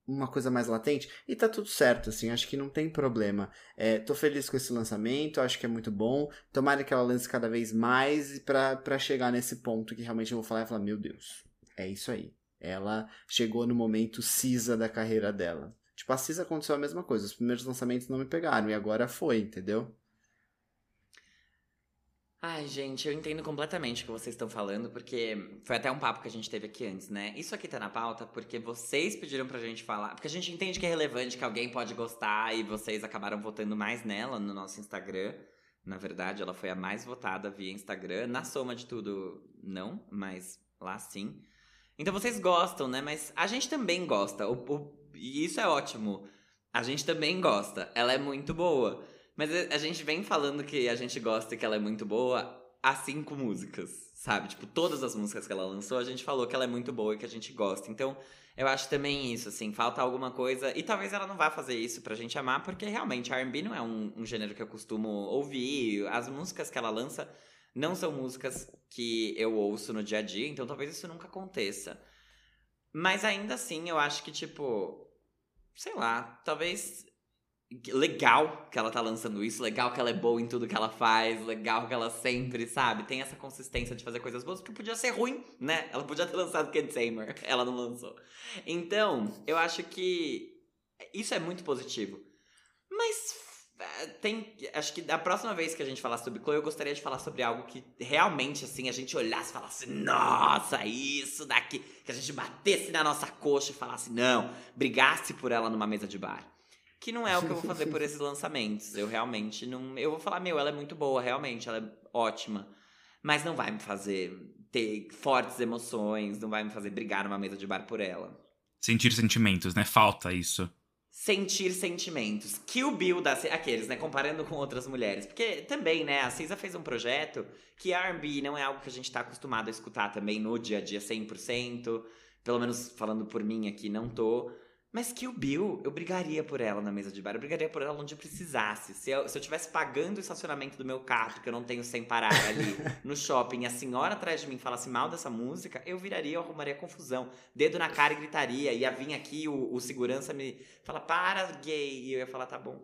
uma coisa mais latente e tá tudo certo assim acho que não tem problema é, tô feliz com esse lançamento acho que é muito bom tomara que ela lance cada vez mais pra pra chegar nesse ponto que realmente eu vou falar e falar meu Deus é isso aí ela chegou no momento Cisa da carreira dela tipo a Cisa aconteceu a mesma coisa os primeiros lançamentos não me pegaram e agora foi entendeu Ai, gente, eu entendo completamente o que vocês estão falando, porque foi até um papo que a gente teve aqui antes, né? Isso aqui tá na pauta porque vocês pediram pra gente falar. Porque a gente entende que é relevante, que alguém pode gostar e vocês acabaram votando mais nela no nosso Instagram. Na verdade, ela foi a mais votada via Instagram. Na soma de tudo, não, mas lá sim. Então vocês gostam, né? Mas a gente também gosta. O, o- e isso é ótimo. A gente também gosta. Ela é muito boa. Mas a gente vem falando que a gente gosta e que ela é muito boa há cinco músicas, sabe? Tipo, todas as músicas que ela lançou, a gente falou que ela é muito boa e que a gente gosta. Então, eu acho também isso, assim, falta alguma coisa. E talvez ela não vá fazer isso pra gente amar, porque realmente RB não é um, um gênero que eu costumo ouvir. As músicas que ela lança não são músicas que eu ouço no dia a dia, então talvez isso nunca aconteça. Mas ainda assim, eu acho que, tipo, sei lá, talvez legal que ela tá lançando isso, legal que ela é boa em tudo que ela faz, legal que ela sempre, sabe, tem essa consistência de fazer coisas boas, porque podia ser ruim, né? Ela podia ter lançado Ken Tamer, ela não lançou. Então, eu acho que isso é muito positivo. Mas tem, acho que da próxima vez que a gente falar sobre Chloe, eu gostaria de falar sobre algo que realmente, assim, a gente olhasse e falasse, nossa, isso daqui. Que a gente batesse na nossa coxa e falasse, não, brigasse por ela numa mesa de bar. Que não é o que eu vou fazer por esses lançamentos. Eu realmente não. Eu vou falar, meu, ela é muito boa, realmente, ela é ótima. Mas não vai me fazer ter fortes emoções, não vai me fazer brigar numa mesa de bar por ela. Sentir sentimentos, né? Falta isso sentir sentimentos. Kill Bill da aqueles, né, comparando com outras mulheres. Porque também, né, a Cisa fez um projeto que R&B não é algo que a gente tá acostumado a escutar também no dia a dia 100%, pelo menos falando por mim aqui, não tô. Mas que o Bill, eu brigaria por ela na mesa de bar. Eu brigaria por ela onde precisasse. Se eu, se eu tivesse pagando o estacionamento do meu carro, que eu não tenho sem parar ali no shopping, e a senhora atrás de mim falasse mal dessa música, eu viraria, eu arrumaria confusão. Dedo na cara e gritaria. Ia vir aqui o, o segurança me fala, para, gay. E eu ia falar, tá bom.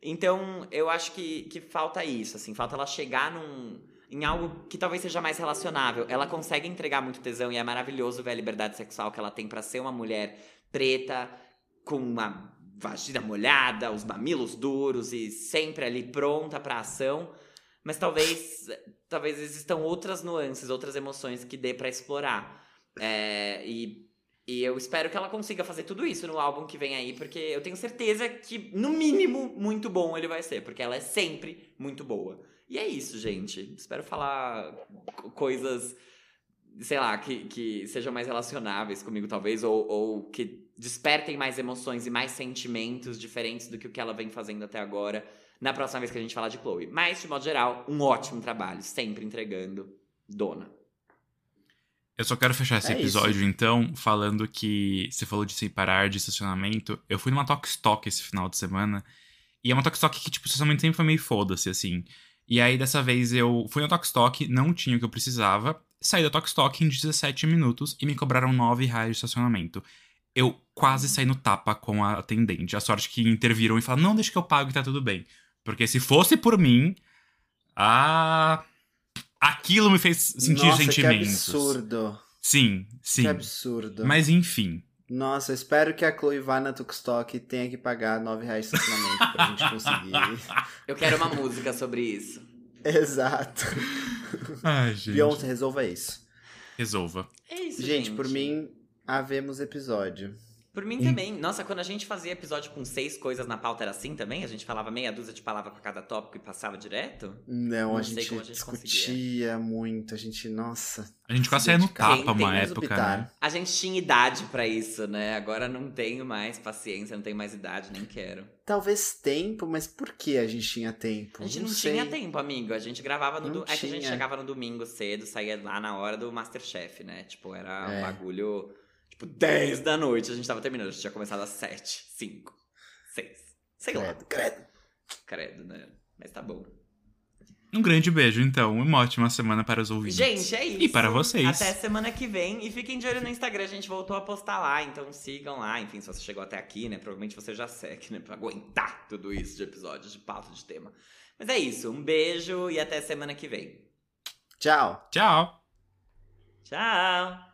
Então, eu acho que, que falta isso, assim. Falta ela chegar num em algo que talvez seja mais relacionável. Ela consegue entregar muito tesão e é maravilhoso ver a liberdade sexual que ela tem para ser uma mulher preta, com uma vagina molhada, os mamilos duros e sempre ali pronta para ação. Mas talvez, talvez existam outras nuances, outras emoções que dê para explorar. É, e, e eu espero que ela consiga fazer tudo isso no álbum que vem aí, porque eu tenho certeza que, no mínimo, muito bom ele vai ser, porque ela é sempre muito boa. E é isso, gente. Espero falar coisas sei lá, que, que sejam mais relacionáveis comigo, talvez, ou, ou que despertem mais emoções e mais sentimentos diferentes do que o que ela vem fazendo até agora, na próxima vez que a gente falar de Chloe. Mas, de modo geral, um ótimo trabalho, sempre entregando dona. Eu só quero fechar esse é episódio, isso. então, falando que você falou de separar de estacionamento. Eu fui numa Talk Stock esse final de semana. E é uma Talk Stock que, tipo, o estacionamento sempre foi meio foda-se, assim. E aí, dessa vez, eu fui na Talk Stock, não tinha o que eu precisava saí da Tokstok em 17 minutos e me cobraram 9 reais de estacionamento. Eu quase saí no tapa com a atendente. A sorte que interviram e falaram: não, deixa que eu pago e tá tudo bem. Porque se fosse por mim. Ah. Aquilo me fez sentir Nossa, sentimentos. Que absurdo. Sim, sim. Que absurdo. Mas enfim. Nossa, espero que a Chloe vá na Tukstock e tenha que pagar 9 reais de estacionamento pra gente conseguir. Eu quero uma música sobre isso. Exato. Ai, gente. Beyoncé, resolva isso. Resolva. É isso, gente. Gente, por mim, havemos episódio. Por mim também. Nossa, quando a gente fazia episódio com seis coisas na pauta era assim também? A gente falava meia dúzia de palavras com cada tópico e passava direto? Não, Não a, gente a, gente discutia conseguia. muito. A gente, nossa. A gente quase saía no tapa uma época. Né? A gente tinha idade para isso, né? Agora não tenho mais paciência, não tenho mais idade, nem quero. Talvez tempo, mas por que a gente tinha tempo? A gente não, não tinha tempo, amigo. A gente gravava no. Do... É que a gente chegava no domingo cedo, saía lá na hora do Masterchef, né? Tipo, era é. um bagulho Tipo, 10 da noite a gente tava terminando. A gente tinha começado às 7, 5, 6. Sei credo, lá. Credo. Credo, né? Mas tá bom. Um grande beijo, então. Uma ótima semana para os ouvintes. Gente, é isso. E para vocês. Até semana que vem. E fiquem de olho no Instagram. A gente voltou a postar lá. Então sigam lá. Enfim, se você chegou até aqui, né? Provavelmente você já segue, né? Pra aguentar tudo isso de episódios, de pauta, de tema. Mas é isso. Um beijo e até semana que vem. Tchau. Tchau. Tchau.